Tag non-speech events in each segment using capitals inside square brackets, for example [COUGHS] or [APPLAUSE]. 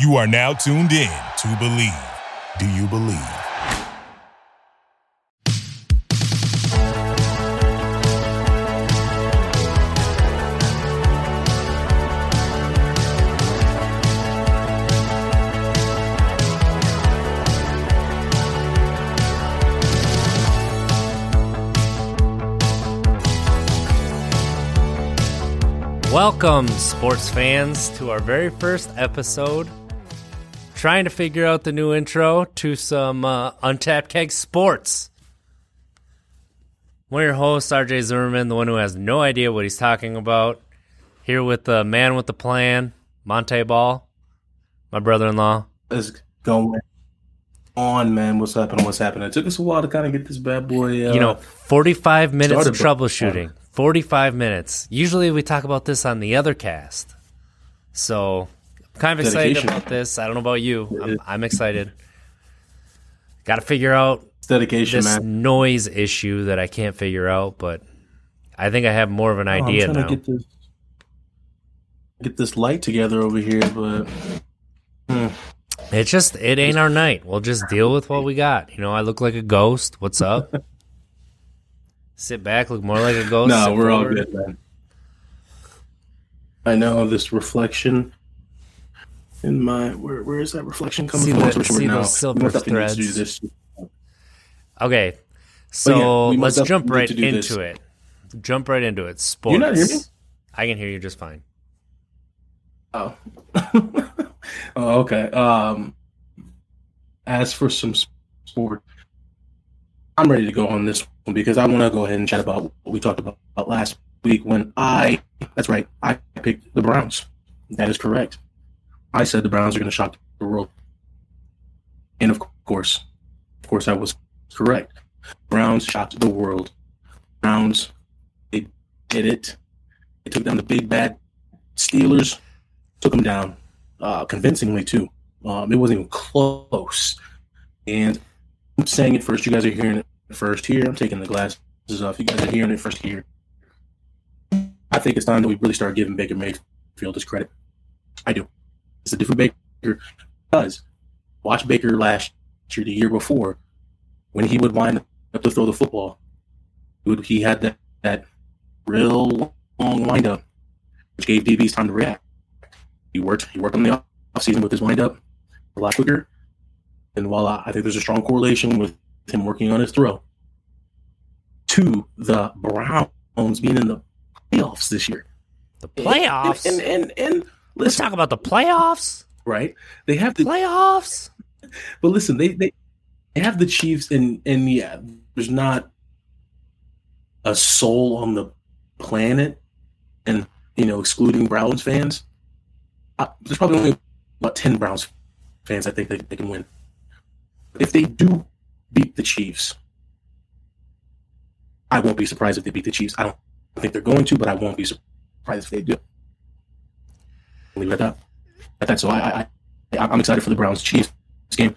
You are now tuned in to Believe. Do you believe? Welcome, sports fans, to our very first episode. Trying to figure out the new intro to some uh, Untapped Keg Sports. One of your hosts, RJ Zimmerman, the one who has no idea what he's talking about. Here with the man with the plan, Monte Ball, my brother in law. Let's on, man. What's happening? What's happening? It took us a while to kind of get this bad boy. Uh, you know, 45 minutes of troubleshooting. 45 minutes. Usually we talk about this on the other cast. So kind of excited Dedication. about this. I don't know about you. I'm, I'm excited. Got to figure out it's dedication, this man. noise issue that I can't figure out, but I think I have more of an Oh, I'm idea trying now. to get this get this light together over here, but hmm. It's just it ain't our night. We'll just deal with what we got. You know, I look like a ghost. What's up? [LAUGHS] Sit back, look more like a ghost. no, we're all good, man. I know this reflection in my where where is that reflection coming See from? the- That's what we're see now. those silver most definitely need to do threads? Okay, so yeah, let's jump right need to do into this. it. Jump right into it. Sports. You not hear me? I can hear you just fine. Oh. [LAUGHS] oh, okay. Um, as for some sport, I'm ready to go on this one because I want to go ahead and chat about what we talked about, about last week when I, that's right, I picked the Browns. That is correct. I said the Browns are going to shock the world. And of course, of course, I was correct. Browns shocked the world. Browns, they did it. They took down the big bad Steelers took them down uh, convincingly too. Um, it wasn't even close. And I'm saying it first. You guys are hearing it first here. I'm taking the glasses off. You guys are hearing it first here. I think it's time that we really start giving Baker Mayfield his credit. I do. It's a different Baker because watch Baker last year, the year before, when he would wind up to throw the football. He, had that, that real long windup, which gave DBs time to react. He worked. He worked on the offseason with his windup a lot quicker. And while I, I think there's a strong correlation with him working on his throw to the Browns being in the playoffs this year. The playoffs. And and and, and Let's talk about the playoffs. right? They have the Playoffs. but listen, they they, have the Chiefs and and yeah, there's not a soul on the planet, and you know, excluding Browns fans, uh, there's probably only about ten Browns fans I think they, they can win. If they do beat the Chiefs, I won't be surprised if they beat the Chiefs. I don't think they're going to, but I won't be surprised if they do. Leave it at that. At that. So I, I, I'm excited for the Browns Chiefs game.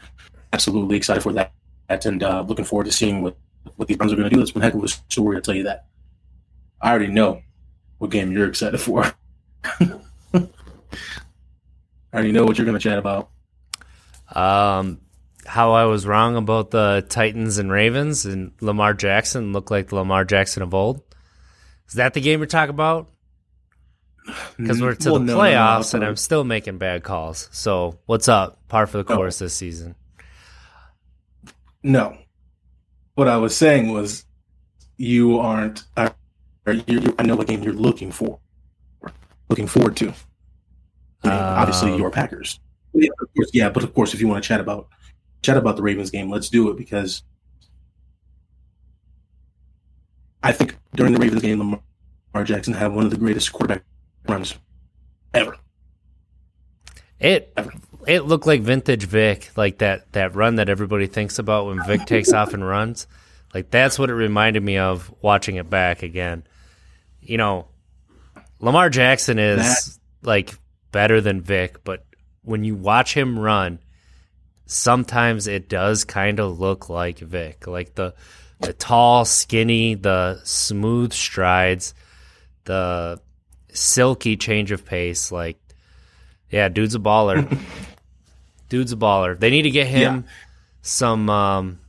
Absolutely excited for that, and uh, looking forward to seeing what what these Browns are going to do. That's one heck of a story. I'll tell you that. I already know what game you're excited for. [LAUGHS] I already know what you're going to chat about. Um, how I was wrong about the Titans and Ravens and Lamar Jackson looked like the Lamar Jackson of old. Is that the game you're talking about? Because we're to Well, the no, no, no, playoffs and. I'm still making bad calls. So what's up? Par for the No. course this season. No. What I was saying was, you aren't. You I know what game you're looking for, looking forward to. I mean, obviously, Um, your Packers. Yeah, of course, yeah, but of course, if you want to chat about chat about the Ravens game, let's do it because I think during the Ravens game, Lamar Jackson had one of the greatest quarterback runs ever. It Ever. it looked like vintage Vic, like that that run that everybody thinks about when Vic takes off and runs. Like that's what it reminded me of watching it back again. You know, Lamar Jackson is That- like better than Vic, but when you watch him run, sometimes it does kind of look like Vic, like the the tall, skinny, the smooth strides, the silky change of pace. Like, yeah, dude's a baller. [LAUGHS] Dude's a baller. They need to get him some um,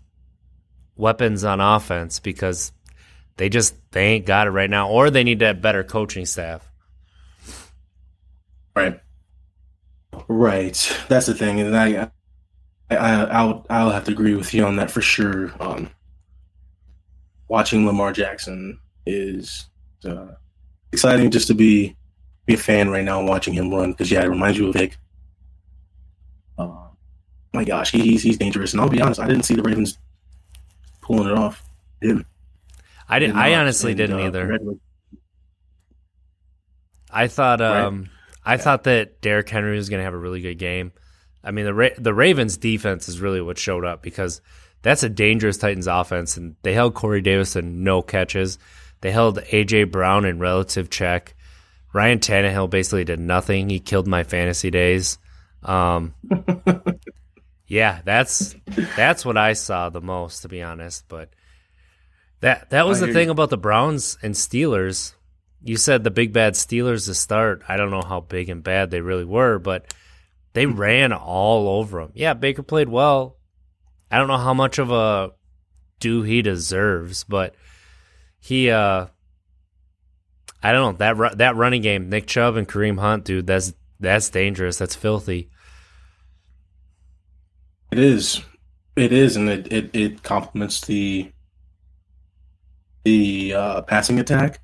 weapons on offense because they just they ain't got it right now, or they need to have better coaching staff. Right. Right. That's the thing, and I, I, I'll, I'll have to agree with you on that for sure. Um, watching Lamar Jackson is uh, exciting just to be be a fan right now watching him run because yeah, it reminds you of Vic. Uh, my gosh, he, he's he's dangerous, and I'll be honest, I didn't see the Ravens pulling it off. Didn't. I didn't. I honestly And, didn't uh, either. I thought Right. um I thought that Derrick Henry was going to have a really good game. I mean the Ra- the Ravens defense is really what showed up because that's a dangerous Titans offense and they held Corey Davis to no catches. They held AJ Brown in relative check. Ryan Tannehill basically did nothing. He killed my fantasy days. Um [LAUGHS] Yeah, that's that's what I saw the most to be honest, but that that was I the thing you. about the Browns and Steelers. You said the big bad Steelers to start. I don't know how big and bad they really were, but they [LAUGHS] ran all over them. Yeah, Baker played well. I don't know how much of a do he deserves, but he uh I don't know that that running game, Nick Chubb and Kareem Hunt, dude, that's that's dangerous. That's filthy. It is. It is, and it, it, it complements the the uh, passing attack.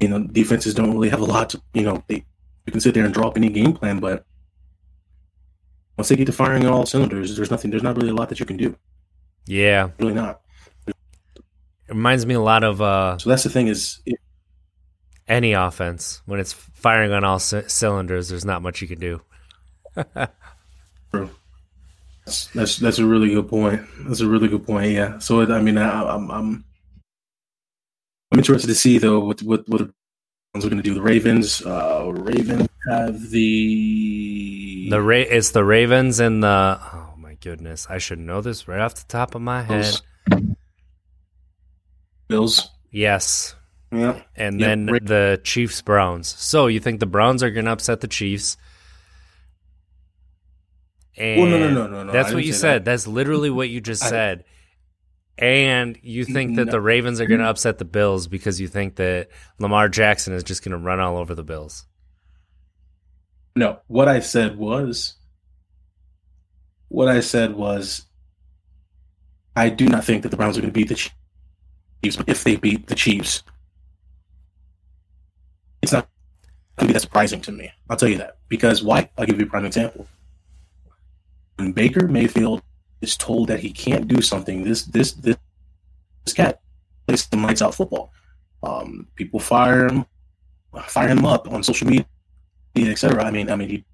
You know, defenses don't really have a lot to you know, they you can sit there and draw up any game plan, but once they get to firing on all cylinders, there's nothing there's not really a lot that you can do. Yeah, Really not. Reminds me a lot of uh So that's the thing is it, any offense when it's firing on all c- cylinders. There's not much you can do. [LAUGHS] that's, that's that's a really good point. That's a really good point. Yeah. So it, I mean, I, I'm I'm I'm interested to see though what what what are going to do. The Ravens, uh, Ravens have the The Ra- it's the Ravens and the oh my goodness, I should know this right off the top of my head. Bills. Yes, Yeah. and Yeah, then Ra- the Chiefs Browns. So you think the Browns are going to upset the Chiefs? And Well, no, no, no, no, no. That's what you said. that. That's literally what you just said. And you think that No. the Ravens are going to upset the Bills because you think that Lamar Jackson is just going to run all over the Bills. No, what I said was, what I said was, I do not think that the Browns are going to beat the Chiefs. If they beat the Chiefs, it's not going to be that surprising to me. I'll tell you that because why? I'll give you a prime example. When Baker Mayfield is told that he can't do something, this this this, this cat plays some lights out football. Um, people fire him, fire him up on social media etc. I mean, I mean, he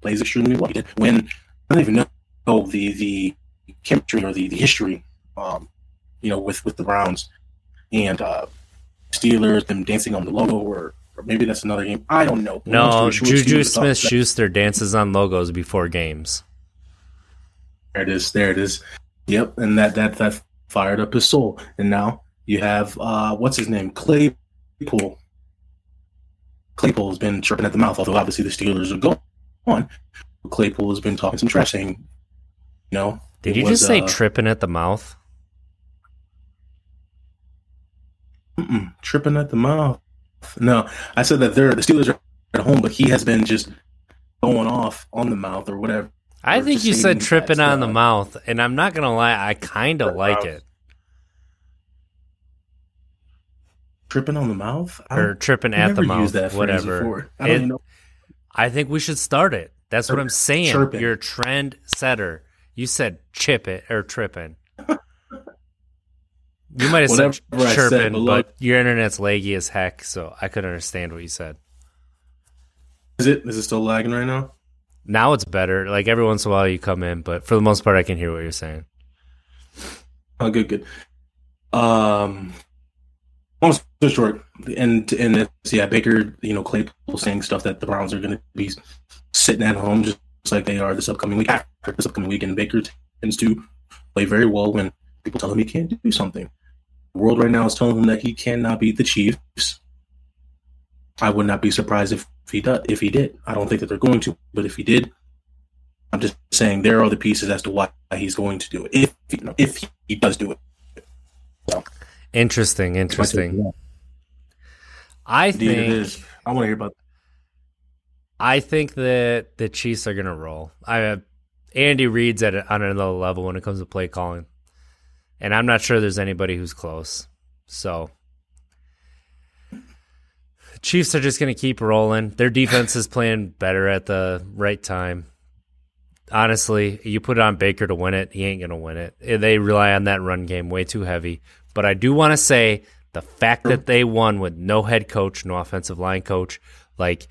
plays extremely well. He did when I don't even know the the chemistry or the, the history, um, you know, with with the Browns and uh, Steelers, them dancing on the logo, or, or maybe that's another game. I don't know. But No, Juju Smith Schuster dances on logos before games. There it is. There it is. Yep, and that that that fired up his soul. And now you have uh, what's his name, Claypool. Claypool has been chirping at the mouth, although obviously the Steelers are gone. Claypool has been talking some trash, saying, you know, Did you was, just say uh, tripping at the mouth? Mm-mm, tripping at the mouth? No, I said that they're the Steelers are at home, but he has been just going off on the mouth or whatever. I Or think you said tripping on the mouth, and I'm not gonna lie, I kind of like it. Tripping on the mouth? I Or tripping at the mouth, that whatever. I don't It- even know. I think we should start it. That's what I'm saying. chirping. You're a trend setter. You said chip it or tripping. You might have said I said, chirping, but but your internet's laggy as heck, so I couldn't understand what you said. Is it? Is it still lagging right now? Now it's better. Like every once in a while you come in, but for the most part, I can hear what you're saying. Oh, good, good. Um, long story short, and and yeah, Baker, you know, Claypool saying stuff that the Browns are going to be sitting at home just like they are this upcoming week. After this upcoming week, and Baker tends to play very well when people tell him he can't do something. The world right now is telling him that he cannot beat the Chiefs. I would not be surprised if he does. If he did, I don't think that they're going to, but if he did, I'm just saying there are the pieces as to why he's going to do it if you know, if he does do it. So, Interesting, interesting. I Indeed, think is. I want to hear about. I think that the Chiefs are going to roll. I uh, Andy Reid's at a, on another level when it comes to play calling, and I'm not sure there's anybody who's close. So, Chiefs are just going to keep rolling. Their defense is playing better at the right time. Honestly, you put it on Baker to win it, he ain't going to win it. Eh, they rely on that run game way too heavy. But I do want to say the fact that they won with no head coach, no offensive line coach, like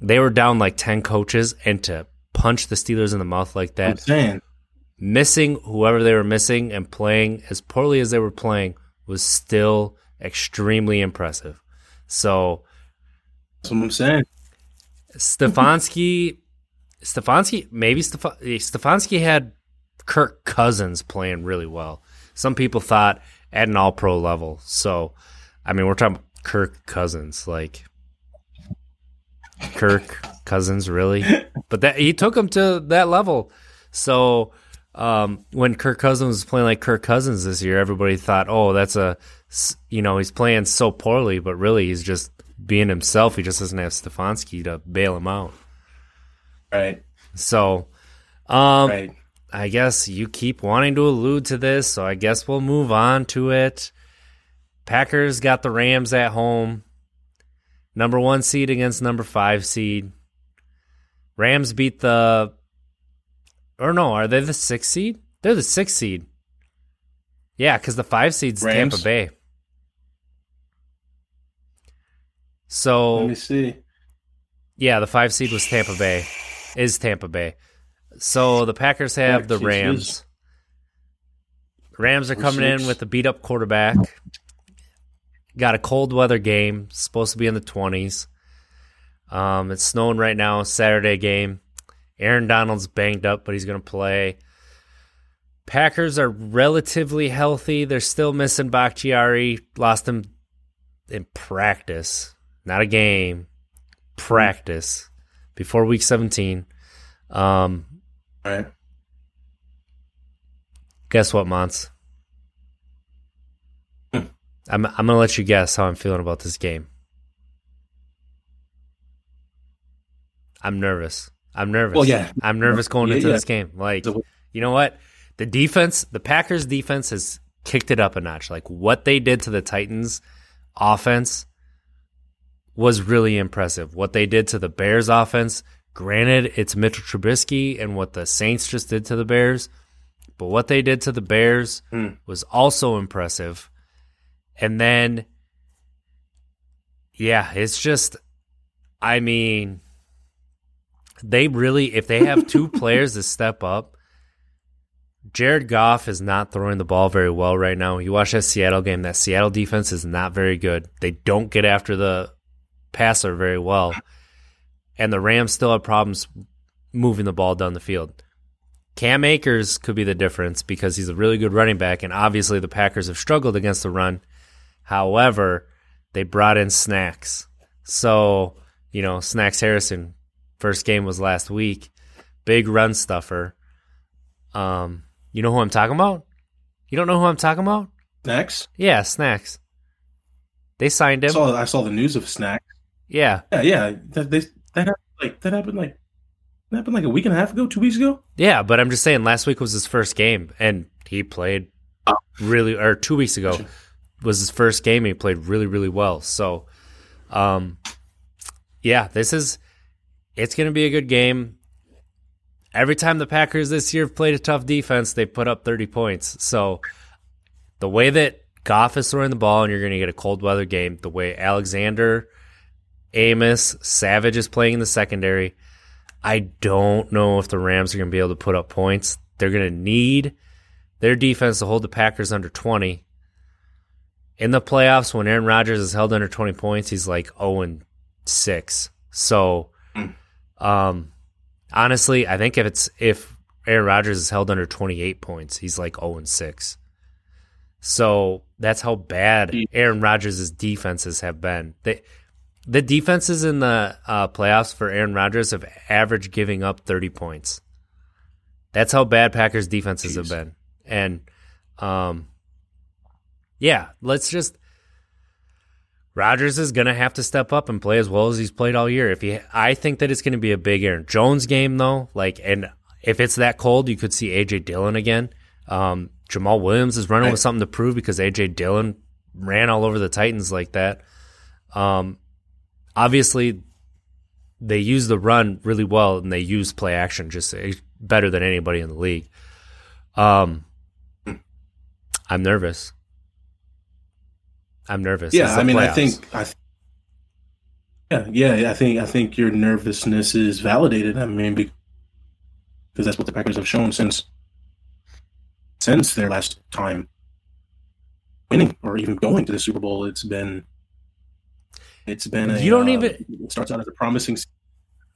they were down like 10 coaches and to punch the Steelers in the mouth like that, missing whoever they were missing and playing as poorly as they were playing was still extremely impressive. So that's what I'm saying. Stefanski, Stefanski, maybe Stef- Stefanski had Kirk Cousins playing really well. Some people thought at an All Pro level. So, I mean, we're talking Kirk Cousins, like Kirk Cousins, really. [LAUGHS] But that he took him to that level. So, um, when Kirk Cousins was playing like Kirk Cousins this year, everybody thought, "Oh, that's a you know, he's playing so poorly," but really, he's just being himself. He just doesn't have Stefanski to bail him out. Right. So, um, Right. I guess you keep wanting to allude to this, so I guess we'll move on to it. Packers got the Rams at home. Number one seed against number five seed. Rams beat the. Or no, are they the sixth seed? They're the sixth seed. Yeah, because the five seed's Rams? Tampa Bay. So Let me see. yeah, the five seed was Tampa Bay. Is Tampa Bay. So the Packers have the Rams. Rams are coming in with a beat up quarterback. Got a cold weather game. Supposed to be in the twenties. Um, it's snowing right now. Saturday game. Aaron Donald's banged up, but he's going to play. Packers are relatively healthy. They're still missing Bakhtiari. Lost him in practice, not a game. Practice before week 17. Um, Right. guess what, Mons? Hmm. I'm I'm gonna let you guess how I'm feeling about this game. I'm nervous. I'm nervous. Well, yeah. I'm nervous going Yeah, into yeah. this game. Like, you know what? The defense, the Packers defense has kicked it up a notch. Like what they did to the Titans offense was really impressive. What they did to the Bears offense, granted, it's Mitchell Trubisky and what the Saints just did to the Bears, but what they did to the Bears Hmm. was also impressive. And then, yeah, it's just, I mean, they really, if they have two [LAUGHS] players to step up, Jared Goff is not throwing the ball very well right now. You watch that Seattle game, that Seattle defense is not very good. They don't get after the passer very well. And the Rams still have problems moving the ball down the field. Cam Akers could be the difference because he's a really good running back, and obviously the Packers have struggled against the run. However, they brought in Snacks. So, you know, Snacks Harrison, first game was last week. Big run stuffer. Um, you know who I'm talking about? You don't know who I'm talking about? Snacks. Yeah, Snacks. They signed I him. saw I saw the news of snacks. Yeah. Yeah, yeah. That they that happened like that happened like that happened like a week and a half ago, two weeks ago. Yeah, but I'm just saying last week was his first game and he played really or 2 weeks ago Gotcha. was his first game and he played really really well. So um yeah, this is it's going to be a good game. Every time the Packers this year have played a tough defense, they put up 30 points. So the way that Goff is throwing the ball and you're going to get a cold weather game, the way Alexander, Amos, Savage is playing in the secondary, I don't know if the Rams are going to be able to put up points. They're going to need their defense to hold the Packers under 20. In the playoffs, when Aaron Rodgers is held under 20 points, he's like 0 and 6. So, um, honestly, I think if it's if Aaron Rodgers is held under 28 points, he's like 0 and 6. So that's how bad Aaron Rodgers' defenses have been. They, the defenses in the uh, playoffs for Aaron Rodgers have averaged giving up 30 points. That's how bad Packers defenses have been. And um yeah, let's just Rodgers is going to have to step up and play as well as he's played all year. If he I think that it's going to be a big Aaron Jones game though, like and if it's that cold, you could see AJ Dillon again. Um Jamaal Williams is running Right. with something to prove because AJ Dillon ran all over the Titans like that. Um obviously they use the run really well and they use play action just better than anybody in the league. Um, [CLEARS THROAT] I'm nervous. I'm nervous. Yeah, I mean, I think I. Th- yeah, yeah, I think I think your nervousness is validated. I mean, because that's what the Packers have shown since since their last time winning or even going to the Super Bowl. It's been it's been a, You don't uh, even- it starts out as a promising.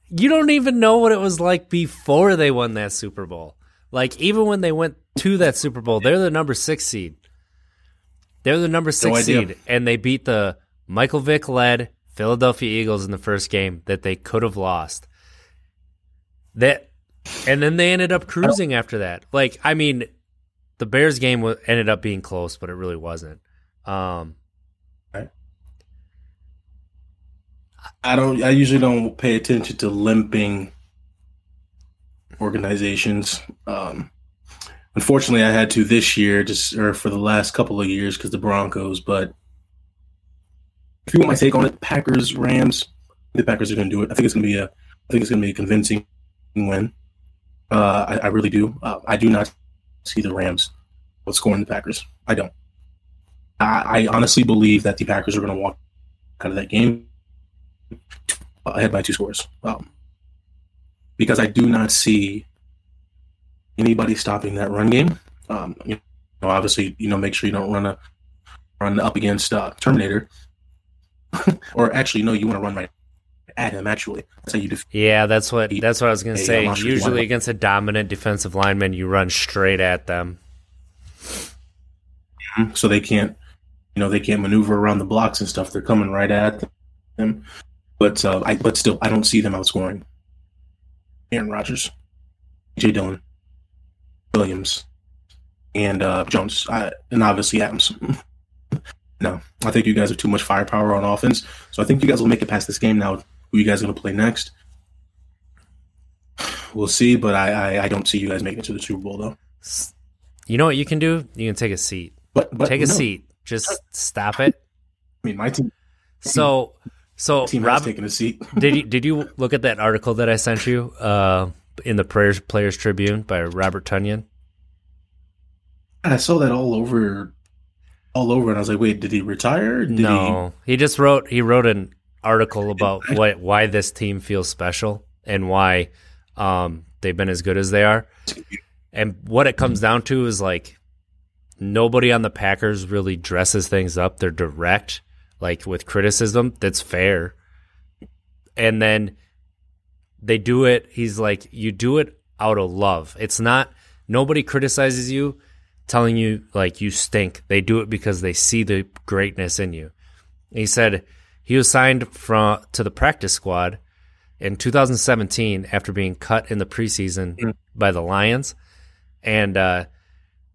you don't even know what it was like before they won that Super Bowl. Like even when they went to that Super Bowl, they're the number six seed. They're the number six idea. seed, and they beat the Michael Vick led Philadelphia Eagles in the first game that they could have lost. That, and then they ended up cruising after that. Like I mean, the Bears game ended up being close, but it really wasn't. Um, I don't. I usually don't pay attention to limping organizations. Um, unfortunately, I had to this year, just or for the last couple of years, because the Broncos. But if you want my take on it, Packers, Rams, the Packers are going to do it. I think it's going to be a. I think it's going to be a convincing win. Uh, I, I really do. Uh, I do not see the Rams scoring the Packers. I don't. I, I honestly believe that the Packers are going to walk out of that game ahead by two scores. Um, because I do not see anybody stopping that run game. Um, you know, obviously, you know, make sure you don't run a run up against uh, Terminator, [LAUGHS] or actually, no, you want to run right at him. Actually, that's how you defeat. yeah, that's what that's what I was gonna Hey, say. I'm not sure you Usually against a dominant defensive lineman, you run straight at them. So they can't, you know, they can't maneuver around the blocks and stuff. They're coming right at them. But uh, I, but still, I don't see them outscoring Aaron Rodgers, J. Dillon, Williams, and uh, Jones, I, and obviously Adams. [LAUGHS] no, I think you guys have too much firepower on offense. So I think you guys will make it past this game. Now, who you guys going to play next? We'll see, but I, I, I don't see you guys making it to the Super Bowl though. You know what you can do? You can take a seat. But, but Take a no, seat. Just stop it. [LAUGHS] I mean, my team, So, so team Rob, taken a seat. did you [LAUGHS] did you look at that article that I sent you uh, in the Players Players Tribune by Robert Tonyan? And I saw that all over, all over, and I was like, "Wait, did he retire? Did no, he just wrote he wrote an article about what why this team feels special and why um, they've been as good as they are. And what it comes down to is like nobody on the Packers really dresses things up. They're direct, like with criticism that's fair. And then they do it. He's like, you do it out of love. It's not, nobody criticizes you telling you like you stink. They do it because they see the greatness in you. He said he was signed from to the practice squad in 2017 after being cut in the preseason by the Lions, and uh,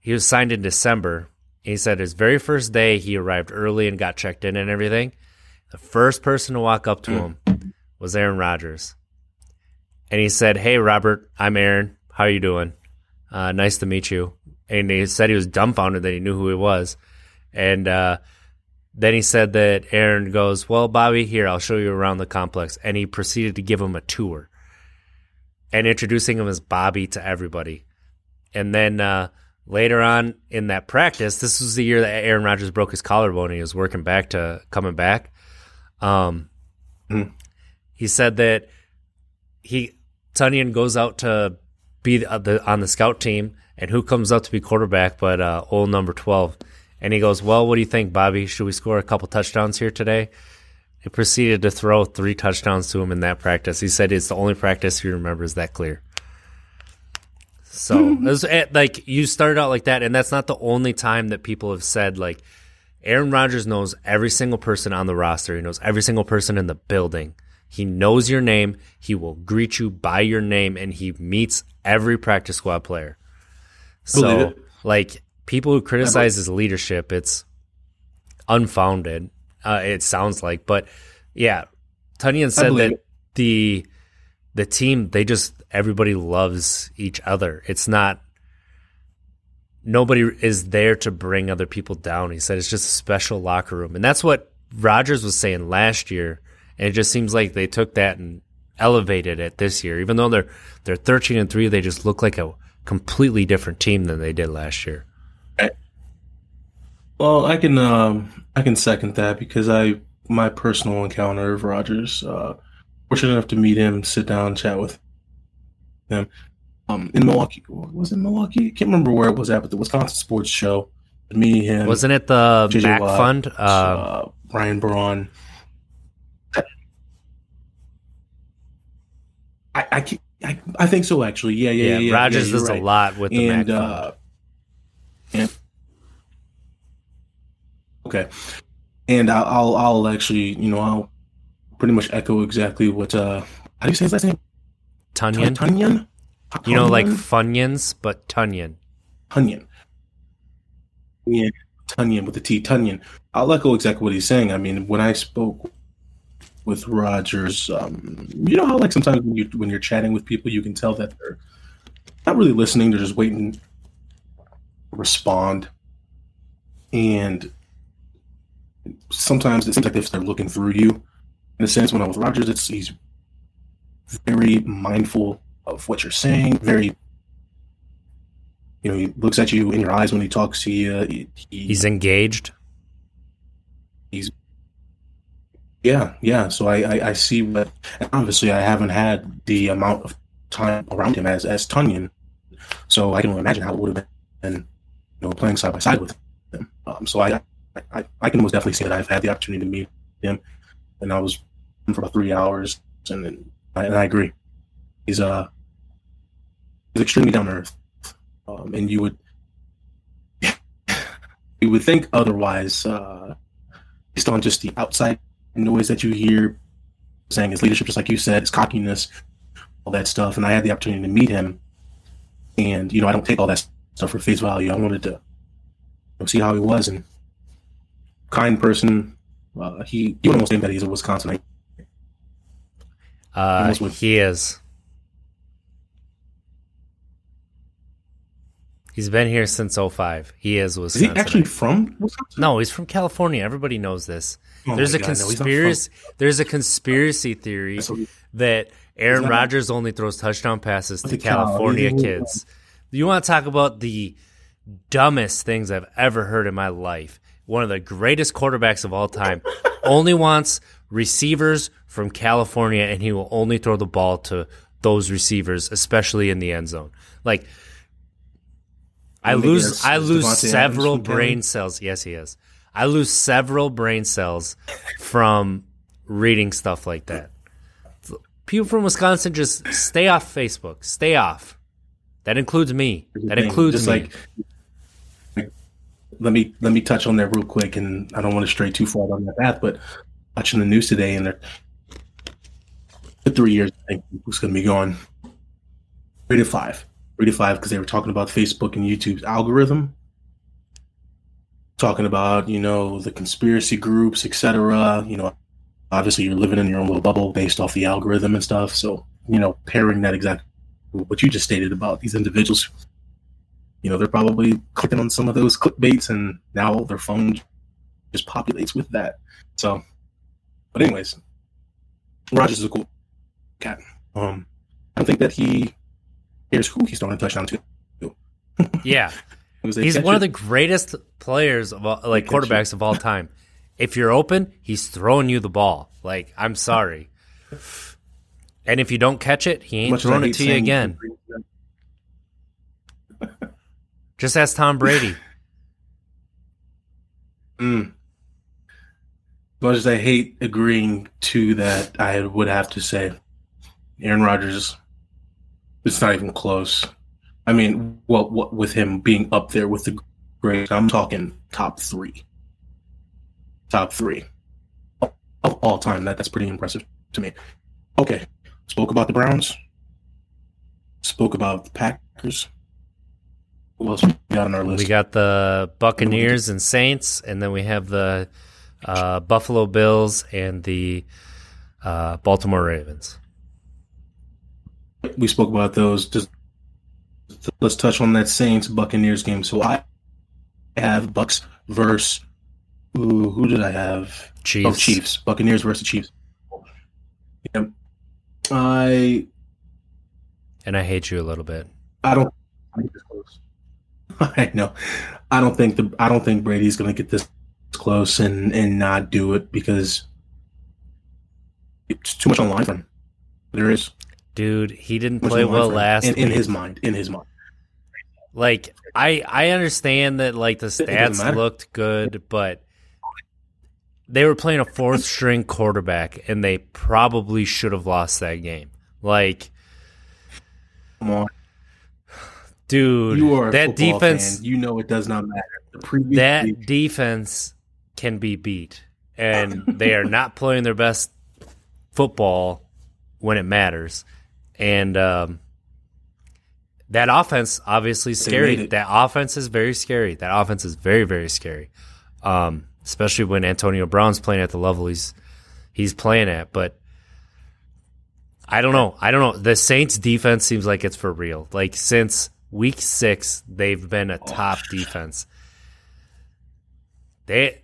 he was signed in December. He said his very first day he arrived early and got checked in and everything. The first person to walk up to him was Aaron Rodgers, and he said, "Hey, Robert, I'm Aaron. How are you doing? Uh, nice to meet you." And he said he was dumbfounded that he knew who he was, and uh, then he said that Aaron goes, Well, Bobby, here, I'll show you around the complex. And he proceeded to give him a tour and introducing him as Bobby to everybody. And then uh, later on in that practice, this was the year that Aaron Rodgers broke his collarbone and he was working back to coming back. Um. [CLEARS THROAT] He said that he, Tonyan goes out to be the, the, on the scout team, and who comes up to be quarterback but uh, old number 12. And he goes, Well, what do you think, Bobby? Should we score a couple touchdowns here today? He proceeded to throw three touchdowns to him in that practice. He said it's the only practice he remembers that clear. So, [LAUGHS] was, eh, like, you started out like that, and that's not the only time that people have said, like, Aaron Rodgers knows every single person on the roster. He knows every single person in the building. He knows your name. He will greet you by your name, and he meets every practice squad player. Believe So, it. like people who criticize his leadership, it's unfounded. Uh, it sounds like, but yeah, Tonyan said that it. the the team they just everybody loves each other. It's not nobody is there to bring other people down. He said it's just a special locker room, and that's what Rodgers was saying last year. And it just seems like they took that and elevated it this year. Even though they're they're thirteen and three, they just look like a completely different team than they did last year. Well, I can um I can second that because I my personal encounter of Rodgers, uh fortunate enough to meet him, sit down, chat with him. Um in Milwaukee was it Milwaukee? I can't remember where it was at, but the Wisconsin Sports Show. Me, him, Wasn't it the JJ Mac Watt, Fund? Uh, uh, Brian Braun. I I, I I think so actually. Yeah, yeah, yeah, yeah. Rodgers yeah, does right. a lot with the and uh, and okay, and I'll, I'll I'll actually you know I'll pretty much echo exactly what uh how do you say his last name? Tonyan. Tonyan. You know, like? Funyuns, but Tonyan. Tonyan. Yeah, Tonyan with the T. Tonyan. I'll echo exactly what he's saying. I mean, when I spoke with Rodgers, um, you know how like sometimes when you when you're chatting with people, you can tell that they're not really listening; they're just waiting respond. And sometimes it seems like they're looking through you. In a sense, when I'm with Rodgers, it's he's very mindful of what you're saying, very you know, he looks at you in your eyes when he talks to you. He, he- He's engaged. Yeah, yeah. So I, I, I see what. And obviously, I haven't had the amount of time around him as as Tonyan, so I can imagine how it would have been, you know, playing side by side with him. Um, so I, I, I can most definitely say that I've had the opportunity to meet him, and I was for about three hours, and then I, and I agree. He's uh, he's extremely down to earth, um, and you would, [LAUGHS] you would think otherwise, uh, based on just the outside noise that you hear saying his leadership, just like you said, his cockiness, all that stuff. And I had the opportunity to meet him. And, you know, I don't take all that stuff for face value. I wanted to you know, see how he was and kind person. Uh, he, he almost think that he's a Wisconsinite. Uh, with- he is. He's been here since 05. He is Is he actually from Wisconsin? no, he's from California. Everybody knows this. Oh there's a God, no, he's not from- conspiracy. there's a conspiracy theory that Aaron not- Rodgers only throws touchdown passes to To Cal. California kids. You want to talk about the dumbest things I've ever heard in my life? One of the greatest quarterbacks of all time only wants receivers from California, and he will only throw the ball to those receivers, especially in the end zone. Like, I lose, I lose Devontae several brain cells. Yes, he is. I lose several brain cells from reading stuff like that. People from Wisconsin just stay off Facebook. Stay off. That includes me. That includes just me. like like, let me let me touch on that real quick and I don't want to stray too far down that path, but watching the news today and they're for three years I think who's gonna be gone. Three to five. Three to five because they were talking about Facebook and YouTube's algorithm. Talking about, you know, the conspiracy groups, etc. You know, obviously you're living in your own little bubble based off the algorithm and stuff. So, you know, pairing that exact what you just stated about these individuals you know, they're probably clicking on some of those clickbaits and now their phone just populates with that. So, but anyways, Rodgers is a cool cat. Um, I don't think that he cares who he's throwing a touchdown to. yeah, [LAUGHS] he's one of the greatest players of all, like quarterbacks of all time. If you're open, he's throwing you the ball. Like I'm sorry, and if you don't catch it, he ain't Much throwing it to you again. [LAUGHS] Just ask Tom Brady. Mm. As much as I hate agreeing to that, I would have to say Aaron Rodgers. It's not even close. I mean, well, what with him being up there with the great, I'm talking top three, top three of all time. That that's pretty impressive to me. Okay, spoke about the Browns. Spoke about the Packers. Who else we got on our list? We got the Buccaneers and Saints, and then we have the uh, Buffalo Bills and the uh, Baltimore Ravens. we spoke about those. Just let's touch on that Saints Buccaneers game. So I have Bucks versus ooh, who did I have? Oh, Chiefs. Oh, Chiefs. Buccaneers versus Chiefs. Yep. I And I hate you a little bit. I don't think this close. [LAUGHS] I know. I don't think the I don't think Brady's going to get this close and and not do it because it's too much on line for him. There is Dude, he didn't play on the line well last in, in his mind. In his mind. Like I I understand that like the stats looked good, but they were playing a fourth string quarterback and they probably should have lost that game. Like, Come on. dude, You are that defense fan. You know it does not matter. That week, defense can be beat and they are not playing their best football when it matters. And um that offense obviously is scary. That offense is very scary. That offense is very very scary. Um especially when Antonio Brown's playing at the level he's he's playing at, but I don't know. I don't know. The Saints defense seems like it's for real. Like since week 6, they've been a top defense. They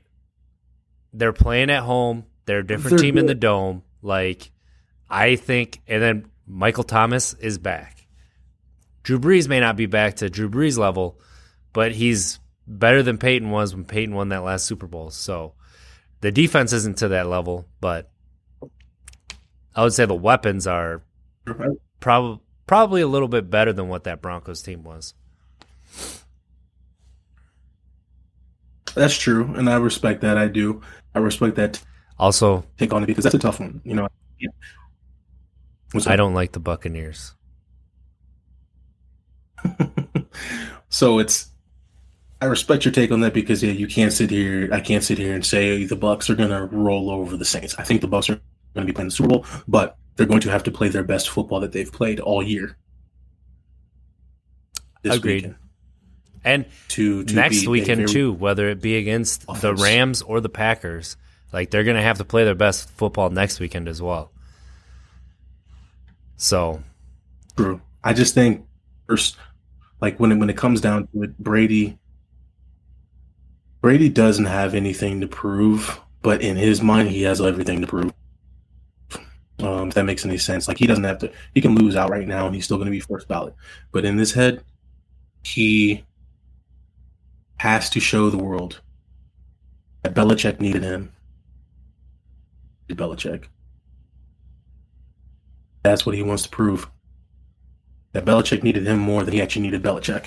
they're playing at home. They're a different They're team in the dome. Like I think and then Michael Thomas is back. Drew Brees may not be back to Drew Brees level, but he's better than Peyton was when Peyton won that last Super Bowl. So the defense isn't to that level, but I would say the weapons are probably probably a little bit better than what that Broncos team was. That's true, and I respect that. I do. I respect that Also, take on it because that's a tough one. You know. Yeah. I don't like the Buccaneers. [LAUGHS] so it's I respect your take on that because yeah, you can't sit here. I can't sit here and say the Bucks are going to roll over the Saints. I think the Bucks are going to be playing the Super Bowl, but they're going to have to play their best football that they've played all year. This Agreed. weekend And to, to next weekend too, whether it be against the Rams or the Packers, like they're going to have to play their best football next weekend as well. So, True. I just think first, like when it, when it comes down to it, Brady Brady doesn't have anything to prove, but in his mind, he has everything to prove. Um, if that makes any sense, like he doesn't have to. He can lose out right now, and he's still going to be first ballot. But in his head, he has to show the world that Belichick needed him. Belichick. That's what he wants to prove that Belichick needed him more than he actually needed Belichick.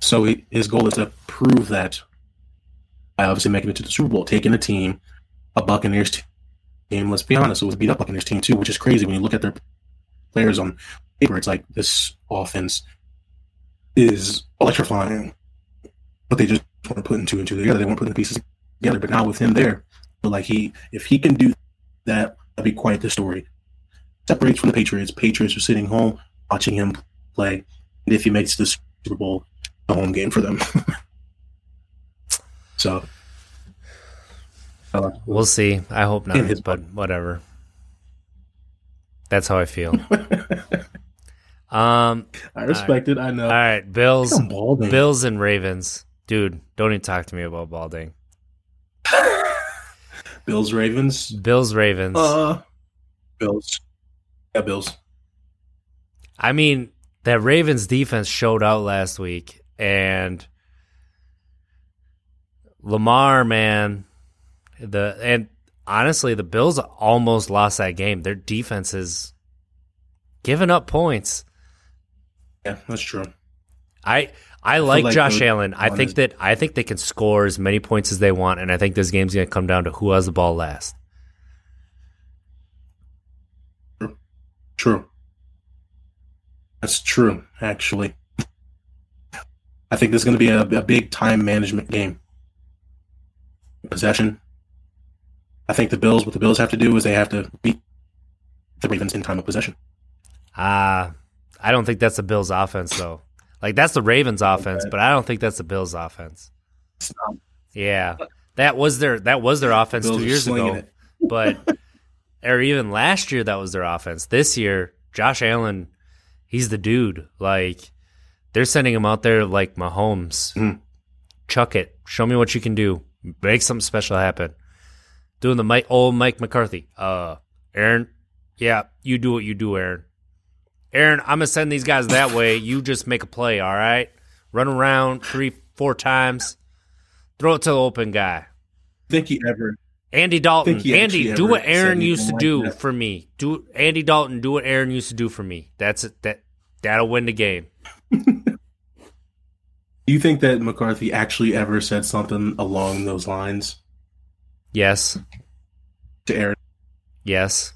So he, his goal is to prove that by obviously making it to the Super Bowl, taking a team, a Buccaneers team. Let's be honest, it was beat up Buccaneers team too, which is crazy when you look at their players on paper. It's like this offense is electrifying, but they just weren't putting two and two together. They weren't putting the pieces together. But now with him there, but like he, if he can do that, that'd be quite the story. Separates from the Patriots. Patriots are sitting home watching him play. And if he makes the Super Bowl, a home game for them. [LAUGHS] so, uh, we'll see. I hope not, his- but whatever. That's how I feel. [LAUGHS] Um, I respect it. I know. all right, Bills, Bills and Ravens. Dude, don't even talk to me about balding. [LAUGHS] Bills, Ravens. Bills, Ravens. Uh, Bills. Yeah, Bills. I mean, that Ravens defense showed out last week, and Lamar, man, the and honestly, the Bills almost lost that game. Their defense is giving up points. Yeah, that's true. I I like, like Josh Allen. I think that I think they can score as many points as they want, and I think this game's going to come down to who has the ball last. True. That's true, actually. I think this is going to be a, a big time management game. Possession. I think the Bills, what the Bills have to do is they have to beat the Ravens in time of possession. Ah, I don't think that's the Bills' offense though. Like that's the Ravens' offense, but I don't think that's the Bills' offense. Yeah, that was their that was their offense two years ago, but [LAUGHS] or even last year that was their offense. This year, Josh Allen, he's the dude. Like they're sending him out there like Mahomes. Mhm. Chuck it. Show me what you can do. Make something special happen. Doing the Mike, old Mike McCarthy. Uh, Aaron, yeah, you do what you do, Aaron. Aaron, I'm gonna send these guys that way. You just make a play, all right? Run around three, four times. Throw it to the open guy. Think he ever? Andy Dalton. Andy, do what Aaron used to do that. for me. Do Andy Dalton, do what Aaron used to do for me. That's it. That that'll win the game. Do [LAUGHS] you think that McCarthy actually ever said something along those lines Yes. to Aaron? Yes.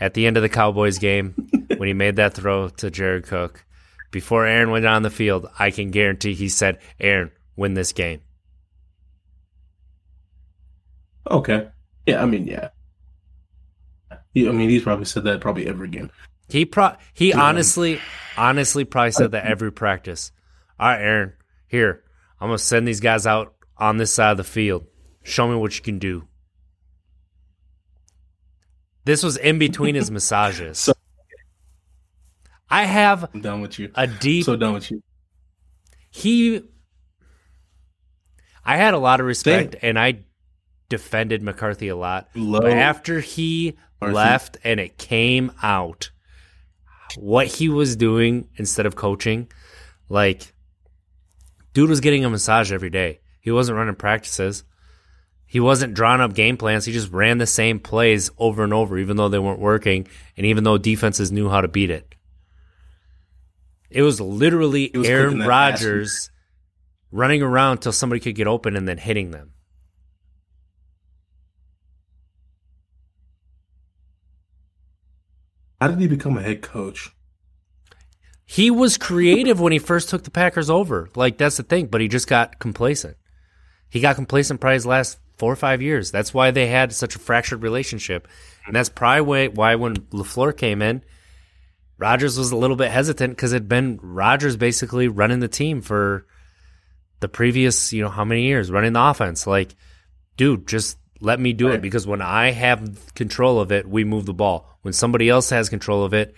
At the end of the Cowboys game, when he made that throw to Jared Cook, before Aaron went on the field, I can guarantee he said, Aaron, win this game. Okay. Yeah, I mean, yeah. He, I mean, he's probably said that probably every game. He pro he honestly, honestly probably said that every practice. All right, Aaron, here, I'm gonna send these guys out on this side of the field. Show me what you can do. This was in between his [LAUGHS] massages. So- I have I'm done with you. a deep so done with you. he I had a lot of respect and I defended McCarthy a lot. Low. But after he left and it came out what he was doing instead of coaching, like dude was getting a massage every day. He wasn't running practices. He wasn't drawing up game plans. He just ran the same plays over and over, even though they weren't working, and even though defenses knew how to beat it. It was literally He was Aaron Rodgers running around till somebody could get open and then hitting them. How did he become a head coach? He was creative when he first took the Packers over. Like that's the thing, but he just got complacent. He got complacent probably his last four or five years. That's why they had such a fractured relationship, and that's probably why, when LaFleur came in, Rodgers was a little bit hesitant because it'd been Rodgers basically running the team for the previous, you know, how many years running the offense. Like, dude, just let me do it because when I have control of it, we move the ball. When somebody else has control of it,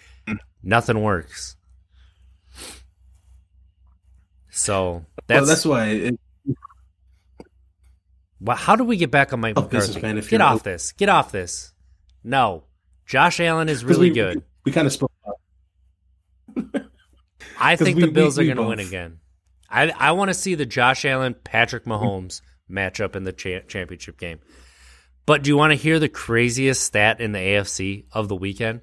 nothing works. So that's, well, that's why. It, Well, how do we get back on Mike Tough McCarthy? man, get off this. Get off this. No, Josh Allen is really we, good. We kind of spoke. I [LAUGHS] think we- the Bills we- are going to win again. I I want to see the Josh Allen Patrick Mahomes matchup in the cha- championship game. But do you want to hear the craziest stat in the AFC of the weekend?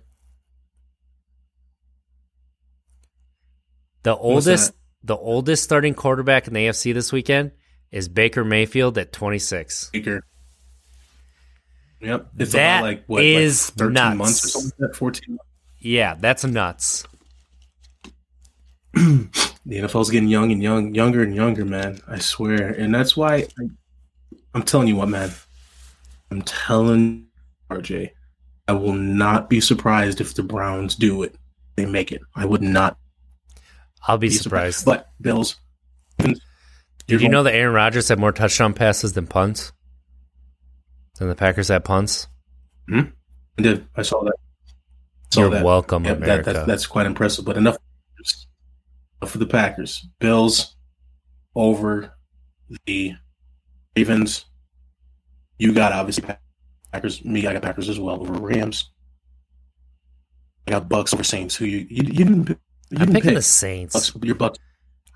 The oldest the oldest starting quarterback in the AFC this weekend is Baker Mayfield at 26. Baker. Yep, it's That about like what, is like thirteen nuts. months or something like that. Fourteen. months. Yeah, that's nuts. [CLEARS THROAT] The NFL's getting young and young, younger and younger, man. I swear, and that's why I, I'm telling you what, man. I'm telling RJ, I will not be surprised if the Browns do it. They make it. I would not I'll be be surprised. But Bills. Did you know that Aaron Rodgers had more touchdown passes than punts? Than the Packers had punts? Hmm? I did. I saw that. Saw You're that. welcome, that, America. that, that's quite impressive. But enough for the Packers. Bills over the Ravens. You got obviously Packers. Me, I got Packers as well over Rams. I got Bucks over Saints. Who you you, you didn't? pick- You I'm didn't picking pick. the Saints. Bucks. Your Bucks.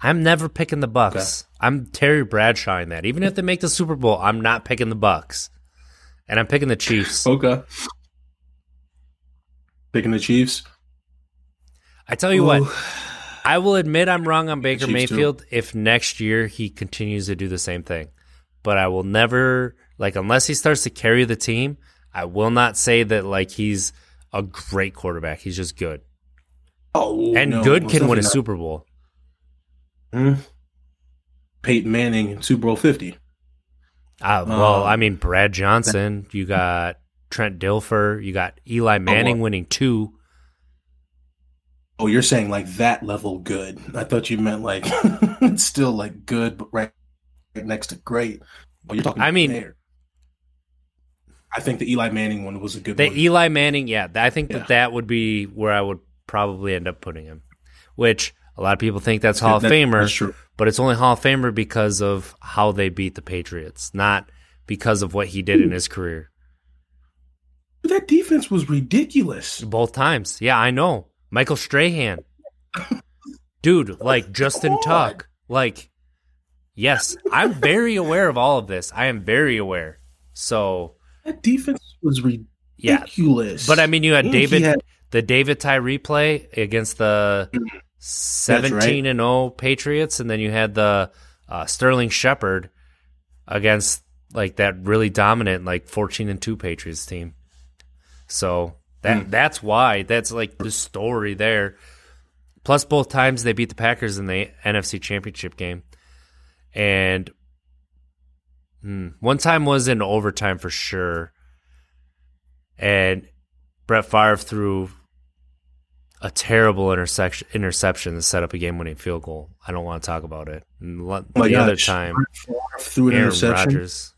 I'm never picking the Bucks. I'm Terry Bradshaw in that. Even if they make the Super Bowl, I'm not picking the Bucks. And I'm picking the Chiefs. Okay. Picking the Chiefs. I tell you what, I will admit I'm wrong on Baker Chiefs too. Mayfield if next year he continues to do the same thing. But I will never like unless he starts to carry the team, I will not say that like he's a great quarterback. He's just good. Oh, And no, good can win a Super Bowl. Hmm. Peyton Manning in Super Bowl Fifty. Uh, well, Um, I mean Brad Johnson, you got Trent Dilfer. You got Eli Manning wow. winning two. Oh, you're saying like that level good. I thought you meant like [LAUGHS] it's still like good, but right, right next to great. Well, you're talking. I mean- there. I think the Eli Manning one was a good one. The one. Eli Manning, yeah, I think Yeah. that that would be where I would probably end up putting him. Which a lot of people think that's Hall of That- Famer, That's true. but it's only Hall of Famer because of how they beat the Patriots, not because of what he did in his career. But that defense was ridiculous. Both times. Yeah, I know. Michael Strahan. Dude, like Justin. Tuck. Like, yes, I'm very aware of all of this. I am very aware. So, That defense was yeah. ridiculous. But I mean, you had And David, had- the David Tyree play against the 17 and 0 Patriots, and then you had the uh, Sterling Shepard against like that really dominant like 14 and 2 Patriots team. So that Hmm. that's why that's like the story there. Plus, both times they beat the Packers in the NFC Championship game, and hmm, one time was in overtime for sure. And Brett Favre threw a terrible intersection interception to set up a game-winning field goal. I don't want to talk about it. And Oh the other gosh. time, Favre threw an Aaron interception. Rodgers.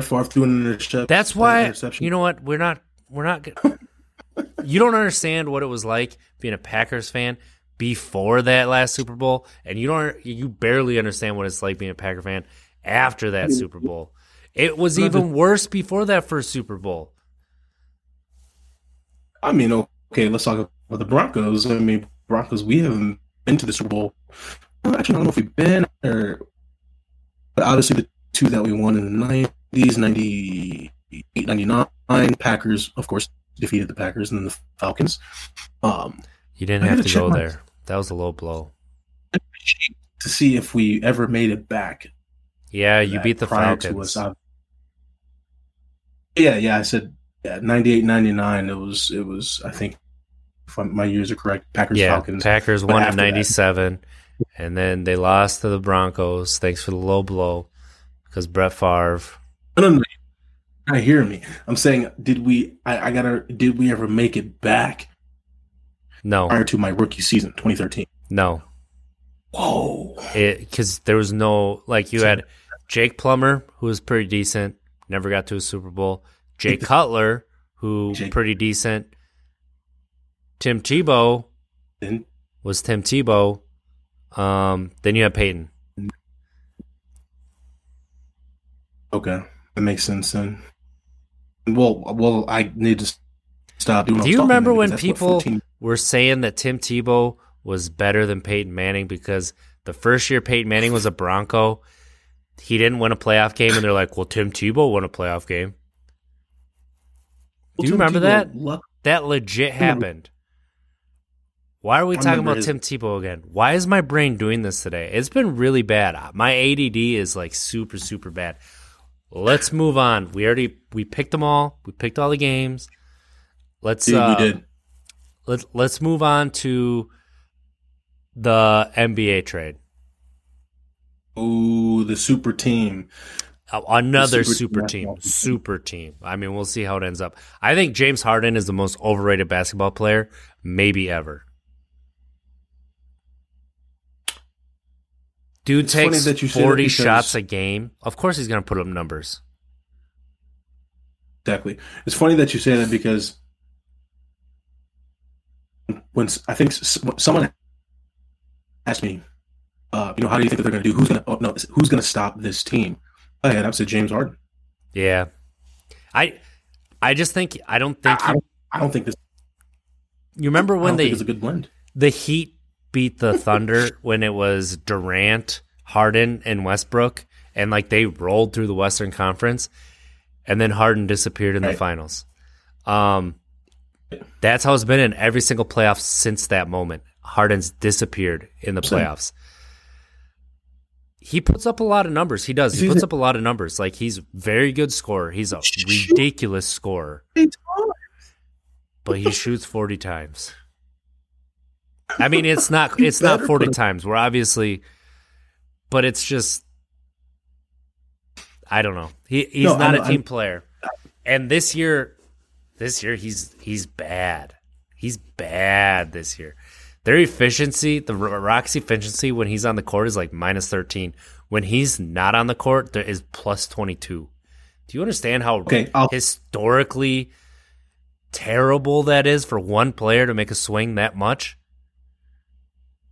Favre threw an interception. That's why interception. you know what we're not we're not. [LAUGHS] You don't understand what it was like being a Packers fan before that last Super Bowl, and you don't you barely understand what it's like being a Packer fan after that Super Bowl. It was even worse before that first Super Bowl. I mean, okay, let's talk about the Broncos. I mean, Broncos, we haven't been to the Super Bowl. Well, actually, I don't know if we've been or, but obviously the two that we won in the 90s, 98, 99, Packers, of course, defeated the Packers and then the Falcons. Um, You didn't I have gotta go my- there. That was a low blow. [LAUGHS] to see if we ever made it back. Yeah, you beat the prior to Falcons. us, I- yeah, yeah, I said yeah, 98, 99. It was, it was. I think if my years are correct, Packers, yeah, Falcons. Packers But won in after that- '97, and then they lost to the Broncos. Thanks for the low blow, because Brett Favre. No, no, no. I hear me. I'm saying, did we? I, I gotta. Did we ever make it back No, prior to my rookie season, 2013? no, Whoa. because there was no like you had Jake Plummer, who was pretty decent, never got to a Super Bowl. Jay [LAUGHS] Cutler, who Jake- pretty decent. Tim Tebow was Tim Tebow. Um, then you have Peyton. okay, that makes sense. Then, well, well, I need to stop Do you remember when because that's what people 14 were saying that Tim Tebow was better than Peyton Manning because the first year Peyton Manning was a Bronco, he didn't win a playoff game, and they're like, "Well, Tim Tebow won a playoff game." Do you Tim remember Tebow that? luck- That legit happened. Why are we I talking about his- Tim Tebow again? Why is my brain doing this today? It's been really bad. My ADD is like super super bad. Let's move on. We already we picked them all. We picked all the games. Let's Dude, uh, we did. let's let's move on to the NBA trade. Ooh, the super team. Uh, Another super super, team. team, super team. I mean, we'll see how it ends up. I think James Harden is the most overrated basketball player maybe ever. Dude It's takes that you say that 40 shots a game. Of course he's going to put up numbers. Exactly. It's funny that you say that because when I think someone asked me, uh, you know, how do you think that they're going to do? Who's going to? Oh, no, who's going to stop this team? I had I said James Harden. Yeah. I I just think I don't think I, I don't. I don't think this. you remember when they think it's a good blend. the Heat beat the Thunder [LAUGHS] when it was Durant, Harden, and Westbrook, and like they rolled through the Western Conference, and then Harden disappeared in the finals. Um, that's how it's been in every single playoff since that moment. Harden's disappeared in the playoffs. He puts up a lot of numbers. He does. He puts up a lot of numbers. Like he's very good scorer. He's a ridiculous scorer but he shoots 40 times. I mean, it's not it's not 40 times. We're obviously but it's just I don't know. He he's No, not I'm- a team I'm- player. And this year This year he's he's bad. He's bad this year. Their efficiency, the Rock's efficiency when he's on the court is like minus 13. When he's not on the court, there is plus 22. Do you understand how Okay, historically terrible that is for one player to make a swing that much?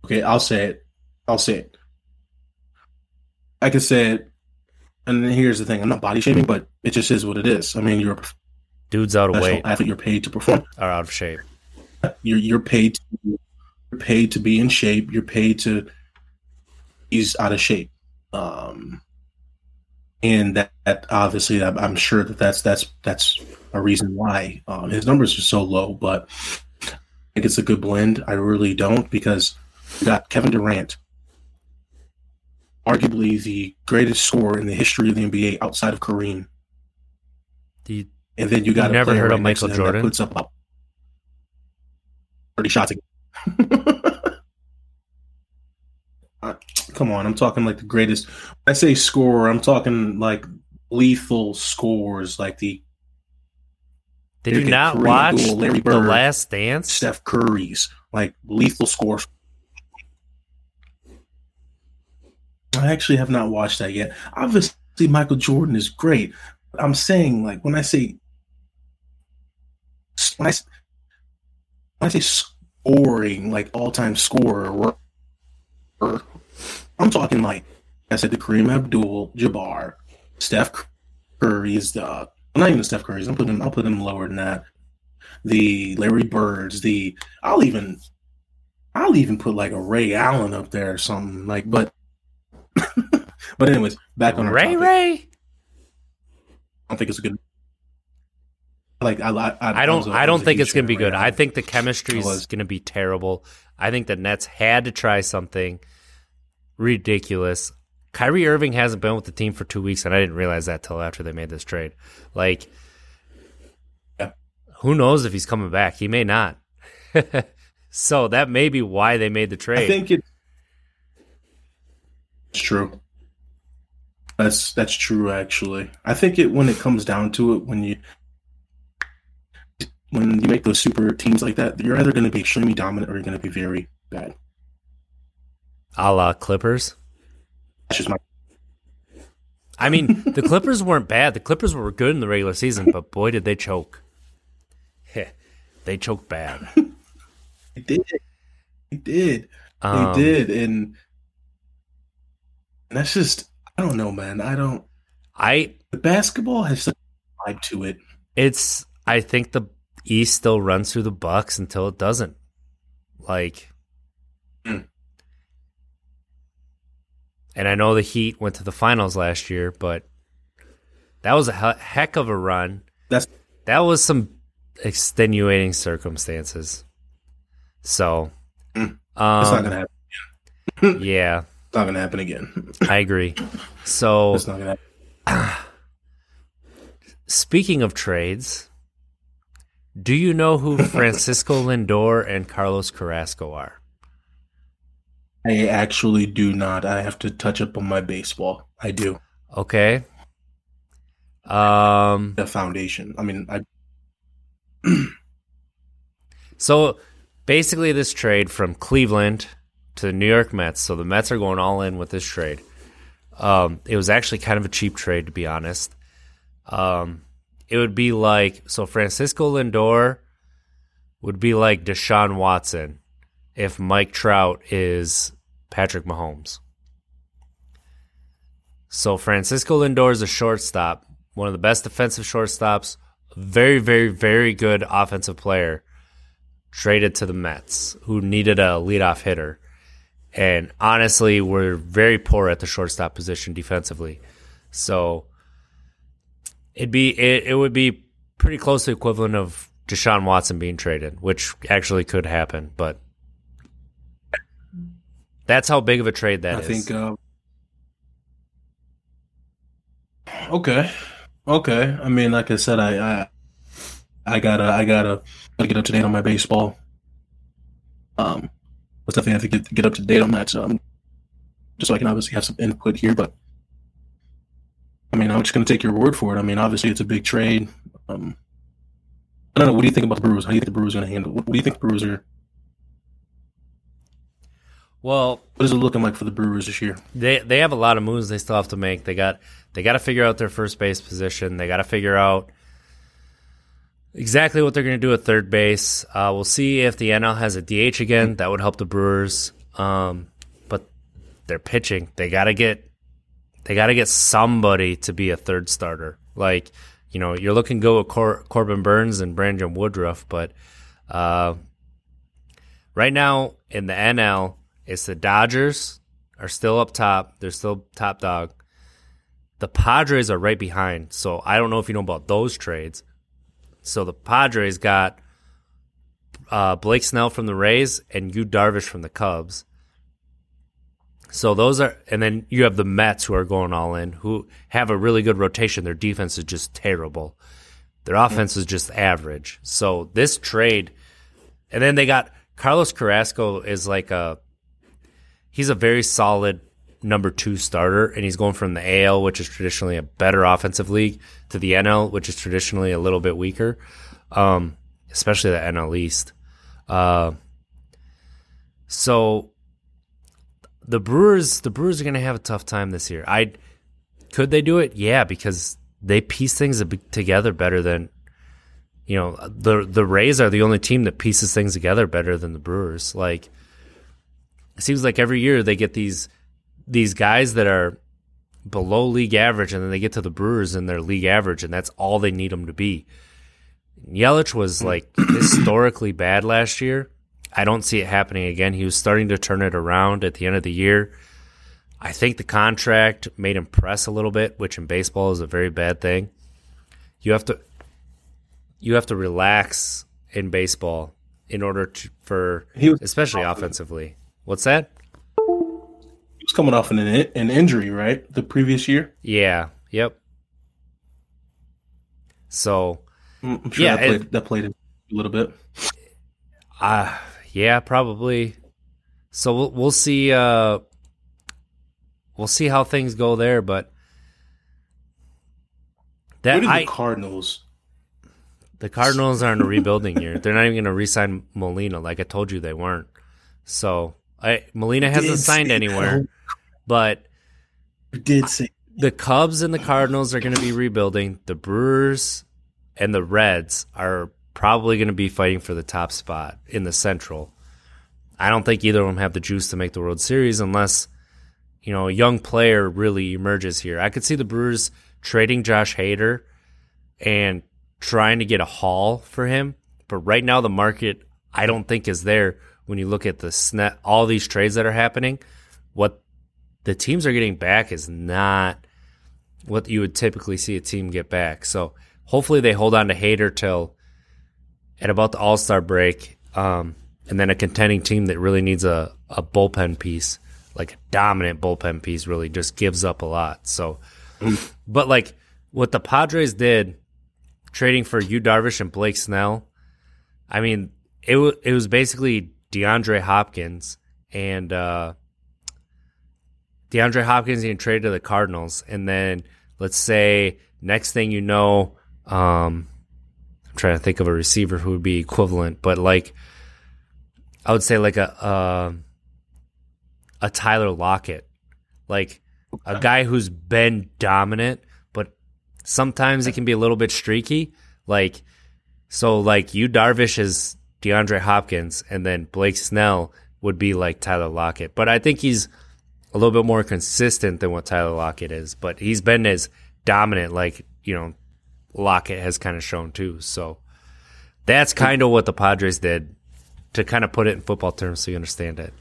Okay, I'll say it. I'll say it. I can say it. And here's the thing: I'm not body shaming, but it just is what it is. I mean, you're a Dude's out of weight athlete. You're paid to perform. or out of shape. You're you're paid. To, you're paid to be in shape. You're paid to. He's out of shape, um, and that, that obviously, I'm, I'm sure that that's that's that's a reason why um, his numbers are so low. But I think it's a good blend. I really don't because you got Kevin Durant, arguably the greatest scorer in the history of the NBA outside of Kareem. You, And then you got You a never heard of right to Michael Jordan? puts up about thirty shots. A [LAUGHS] Uh, Come on, I'm talking like the greatest. When I say scorer, I'm talking like lethal scores, like the did you not watch Larry The Last Dance? Steph Curry's, like lethal scores. I actually have not watched that yet. Obviously, Michael Jordan is great. But I'm saying, like, when I say when I, when I say scoring, like all-time scorer, or, or- I'm talking like I said, the Kareem Abdul-Jabbar, Steph Curry's, uh, the well, not even Steph Curry's. I'm putting I'll put him lower than that. The Larry Birds, the I'll even I'll even put like a Ray Allen up there or something like. But [LAUGHS] but anyways, back on Ray topic. Ray? I don't think it's a good. Like I, I, I don't. I don't think it's going to be good. I think the chemistry is going to be terrible. I think the Nets had to try something ridiculous. Kyrie Irving hasn't been with the team for two weeks, and I didn't realize that till after they made this trade. Like, Yeah. who knows if he's coming back? He may not. [LAUGHS] so that may be why they made the trade. I think it- it's true. That's that's true. Actually, I think it when it comes down to it, when you when you make those super teams like that, you're either going to be extremely dominant or you're going to be very bad. a la Clippers. That's just my. I mean, the Clippers weren't bad. The Clippers were good in the regular season, but boy, did they choke. [LAUGHS] Heh, they choked bad. They did. They did. Um, they did, and that's just. I don't know, man. I don't. I The basketball has such a vibe to it. it's I think the East still runs through the Bucks until it doesn't. Like. And I know the Heat went to the finals last year, but that was a he- heck of a run. That's That was some extenuating circumstances. So, um, that's not gonna happen. [LAUGHS] yeah, It's not gonna happen again. I agree. So, It's not gonna happen. [SIGHS] Speaking of trades, do you know who Francisco [LAUGHS] Lindor and Carlos Carrasco are? I actually do not. I have to touch up on my baseball. I do. Okay. Um The foundation. I mean, I [CLEARS THROAT] so basically this trade from Cleveland to the New York Mets, so the Mets are going all in with this trade. Um it was actually kind of a cheap trade to be honest. Um it would be like so Francisco Lindor would be like Deshaun Watson if Mike Trout is Patrick Mahomes. So Francisco Lindor is a shortstop, one of the best defensive shortstops, very, very, very good offensive player, traded to the Mets, who needed a leadoff hitter. And honestly, we're very poor at the shortstop position defensively. So it'd be it, it would be pretty close to the equivalent of Deshaun Watson being traded, which actually could happen, but that's how big of a trade that I is. think. Uh, okay, okay. I mean, like I said, I, I, I gotta, I gotta, gotta get up to date on my baseball. Um, but definitely have to get get up to date on that. So um, just so I can obviously have some input here. But I mean, I'm just gonna take your word for it. I mean, obviously, it's a big trade. Um, I don't know. What do you think about the Brewers? How do you think the Brewers are going to handle? What, what do you think the Brewers are? Well, What is it looking like for the Brewers this year? they they have a lot of moves they still have to make. They got they got to figure out their first base position. They got to figure out exactly what they're going to do at third base. Uh, we'll see if the NL has a DH again. That would help the Brewers. Um, but they're pitching. They got to get they got to get somebody to be a third starter. Like you know, you're looking go with Cor- Corbin Burnes and Brandon Woodruff, but uh, right now in the NL, it's the Dodgers are still up top. They're still top dog. The Padres are right behind. So I don't know if you know about those trades. So the Padres got uh, Blake Snell from the Rays and Yu Darvish from the Cubs. So those are, and then you have the Mets who are going all in, who have a really good rotation. Their defense is just terrible. Their offense is just average. So this trade, and then they got Carlos Carrasco is like a, he's a very solid number two starter, and he's going from the AL, which is traditionally a better offensive league, to the NL, which is traditionally a little bit weaker, um, especially the NL East. Uh, so the Brewers, the Brewers are going to have a tough time this year. I could they do it? Yeah, because they piece things together better than you know the the Rays are the only team that pieces things together better than the Brewers. Like it seems like every year they get these these guys that are below league average, and then they get to the Brewers and they're league average, and that's all they need them to be. Yelich was like [CLEARS THROAT] historically bad last year. I don't see it happening again. He was starting to turn it around at the end of the year. I think the contract made him press a little bit, which in baseball is a very bad thing. You have to you have to relax in baseball in order to for He was- especially offensively. What's that? He was coming off an an injury, right? The previous year. Yeah. Yep. So, Mm, I'm sure Yeah, that, played, it- that played a little bit. uh yeah, probably. So we'll we'll see uh we'll see how things go there, but that did I the Cardinals? the Cardinals are in a rebuilding year. They're not even going to re-sign Molina like I told you they weren't. So, I Molina hasn't signed anywhere, that. but You did say the Cubs and the Cardinals are going to be rebuilding. The Brewers and the Reds are probably going to be fighting for the top spot in the Central. I don't think either of them have the juice to make the World Series unless you know a young player really emerges here. I could see the Brewers trading Josh Hader and trying to get a haul for him, but right now the market I don't think is there when you look at the all these trades that are happening. What the teams are getting back is not what you would typically see a team get back. So hopefully they hold on to Hader till at about the All Star break, um, and then a contending team that really needs a, a bullpen piece, like a dominant bullpen piece, really just gives up a lot. So, [LAUGHS] but like what the Padres did, trading for Yu Darvish and Blake Snell, I mean, it was it was basically DeAndre Hopkins and uh, DeAndre Hopkins getting traded to the Cardinals, and then let's say next thing you know, um, I'm trying to think of a receiver who would be equivalent, but like I would say like a uh, a Tyler Lockett, like a guy who's been dominant, but sometimes it can be a little bit streaky. Like so, like Yu Darvish is DeAndre Hopkins, and then Blake Snell would be like Tyler Lockett, but I think he's a little bit more consistent than what Tyler Lockett is, but he's been as dominant, like, you know, Lockett has kind of shown too. So that's kind of what the Padres did to kind of put it in football terms so you understand it.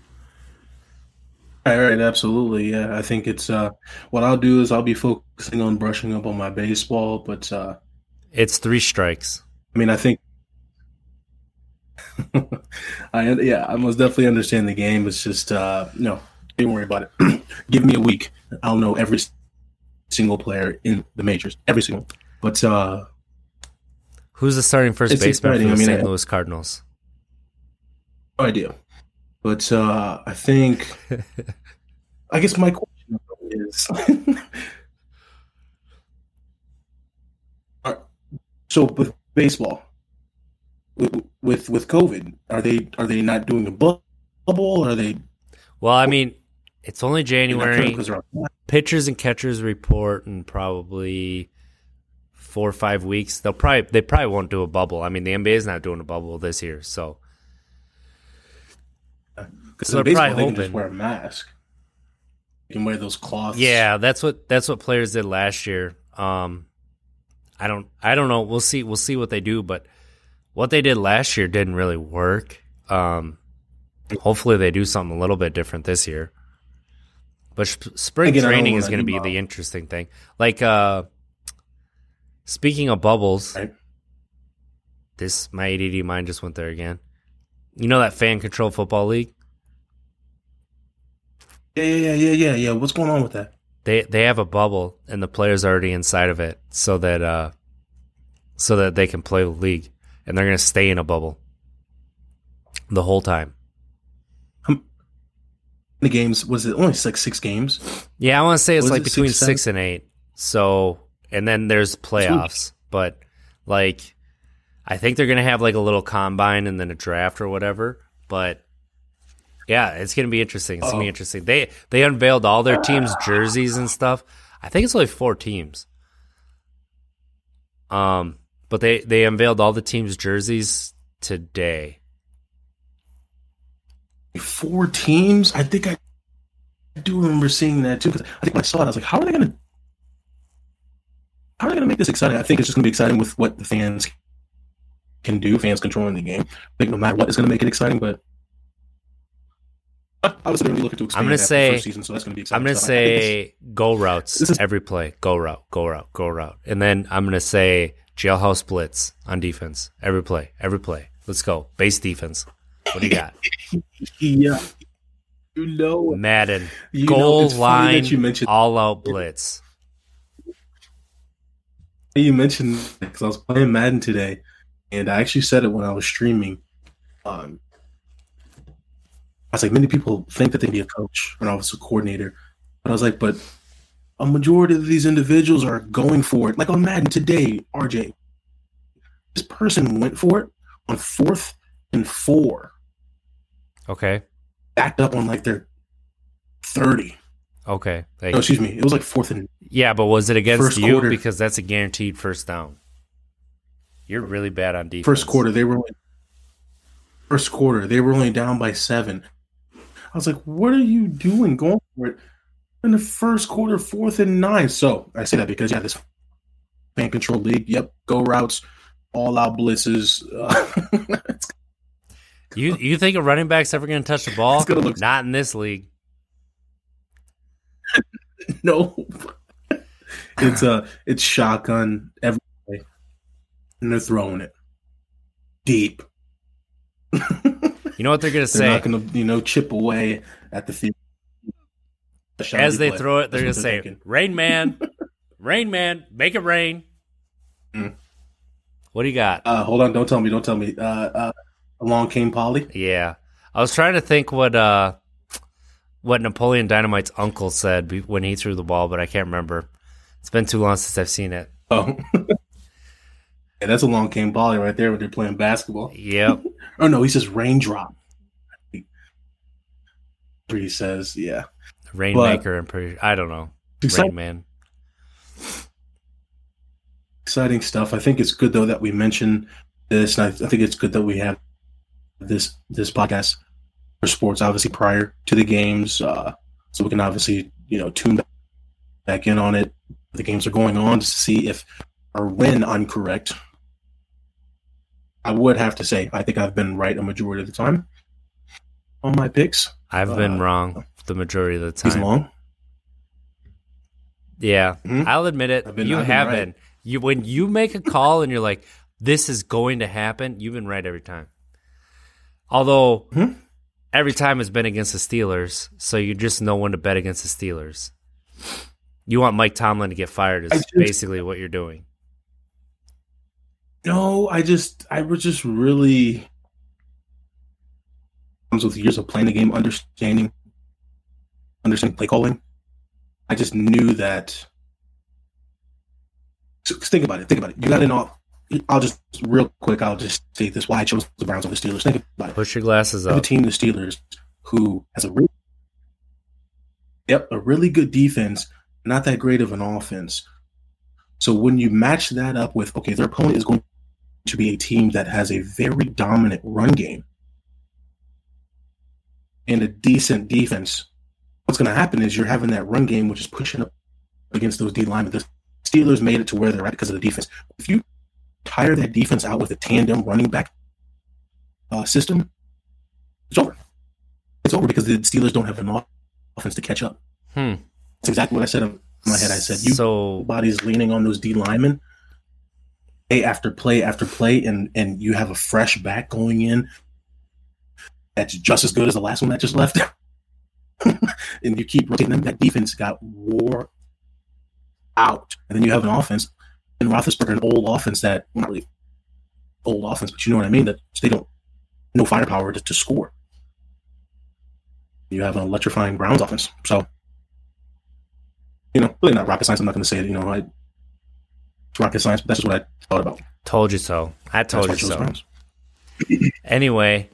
All right, absolutely. Yeah, I think it's uh what I'll do is I'll be focusing on brushing up on my baseball, but uh It's three strikes. I mean, I think [LAUGHS] I yeah, I most definitely understand the game. It's just uh no, don't worry about it. [CLEARS THROAT] Give me a week. I'll know every single player in the majors, every single. But uh Who's the starting first baseman for the I mean, St. I- Louis Cardinals? no idea. But uh I think [LAUGHS] I guess my question is [LAUGHS] right, so with baseball, with with, with COVID? Are they are they not doing a bu- bubble? Are they Well, I mean, it's only January. because they're on- Pitchers and catchers report in probably four or five weeks. They'll probably they probably won't do a bubble. I mean, the NBA is not doing a bubble this year, so Because So they're baseball, probably they can just wear a mask. You can wear those cloths. yeah, that's what that's what players did last year. Um, I don't I don't know. We'll see we'll see what they do, but what they did last year didn't really work. Um, hopefully they do something a little bit different this year. But sp- spring Again, training is going to be the interesting thing. Like uh, speaking of bubbles, Right. this my ADD mind just went there again. You know that fan control football league? Yeah, yeah, yeah, yeah, yeah, yeah. What's going on with that? They they have a bubble and the players are already inside of it so that uh so that they can play the league and they're going to stay in a bubble the whole time. The games was it only like six games? Yeah, I want to say it's Was like it between six, 6, and 8. So, and then there's playoffs, but like I think they're going to have like a little combine and then a draft or whatever, but yeah, it's going to be interesting. It's going to Oh. be interesting. They they unveiled all their teams jerseys and stuff. I think it's only 4 teams. Um, but they they unveiled all the teams jerseys today. Four teams? I think I do remember seeing that too. Because I think when I saw it, I was like, "How are they gonna? How are they gonna make this exciting?" I think it's just gonna be exciting with what the fans can do. Fans controlling the game. I think no matter what is gonna make it exciting, but. I was going to be looking to expand I'm gonna say- first season, so that's going to be exciting. I'm gonna stuff. I think it's- say go routes This is- every play. Go route, go route, go route, and then I'm gonna say jailhouse blitz on defense every play, every play. Let's go base defense. What do you got? [LAUGHS] yeah, you know, Madden you know, goal it's funny line you mentioned all out blitz. You mentioned because I was playing Madden today, and I actually said it when I was streaming. Um, I was like, many people think that they would be a coach when I was a coordinator, but I was like, but a majority of these individuals are going for it. Like on Madden today, RJ, this person went for it on fourth and four, Okay, backed up on like their thirty. Okay. Like, No, excuse me, it was like fourth and yeah, but was it against you quarter. because that's a guaranteed first down? You're really bad on defense. First quarter, they were only, first quarter they were only down by seven. I was like, "What are you doing, going for it in the first quarter, fourth and nine? So I say that because yeah, this fan control league. Yep, go routes, all out blitzes. Uh, [LAUGHS] You you think a running back's ever going to touch the [LAUGHS] ball? Not in this league. [LAUGHS] no, it's uh it's shotgun every play, and they're throwing it deep. You know what they're to say? [LAUGHS] They're not to you know chip away at the field. As they throw it, they're That's to what say, thinking. "Rain Man, [LAUGHS] Rain Man, make it rain." Mm. What do you got? Uh, hold on, don't tell me, don't tell me. Uh, uh, along came Polly. Yeah, I was trying to think what uh what Napoleon Dynamite's uncle said when he threw the ball, but I can't remember. It's been too long since I've seen it. Oh, [LAUGHS] yeah, that's along came Polly right there when they're playing basketball. Yep. [LAUGHS] Oh no, he says raindrop. He says, yeah, Rainmaker. I'm pretty. I don't know. exciting, Rain Man. exciting stuff. I think it's good though that we mention this, and I, I think it's good that we have this this podcast for sports, obviously prior to the games, uh, so we can obviously you know tune back in on it. The games are going on to see if or when I'm correct. I would have to say I think I've been right a majority of the time on my picks. I've been Uh, wrong the majority of the He's time. long. Yeah, Mhm. I'll admit it. Been- you I've been right. been. You when you make a call and you're like, "This is going to happen," you've been right every time. Although Mhm. Every time it's been against the Steelers, so you just know when to bet against the Steelers. You want Mike Tomlin to get fired is just- basically what you're doing. No, I just I was just really comes with years of playing the game, understanding understanding play calling. I just knew that. So, think about it. Think about it. You got an off. I'll just real quick. I'll just say this: why I chose the Browns over the Steelers. Think about it. Push your glasses up. up. team, the Steelers, who has a really, yep, a really good defense, not that great of an offense. So when you match that up with okay, their opponent is going to be a team that has a very dominant run game and a decent defense. What's going to happen is you're having that run game, which is pushing up against those D linemen. The Steelers made it to where they're at because of the defense. If you tire that defense out with a tandem running back uh, system, it's over. It's over because the Steelers don't have an offense to catch up. Hmm. That's exactly what I said in my head. I said, you so body's leaning on those D linemen play after play after play, and and you have a fresh back going in that's just as good as the last one that just left. [LAUGHS] and you keep rotating them. That defense got wore out, and then you have an offense in Roethlisberger, an old offense that not really old offense, but you know what I mean. That they don't no firepower to, to score. You have an electrifying Browns offense, so you know, really not rocket science. I'm not going to say it. You know, I, it's rocket science, but that's just what I thought about. told you so. I That's told I you so. [CLEARS THROAT] Anyway,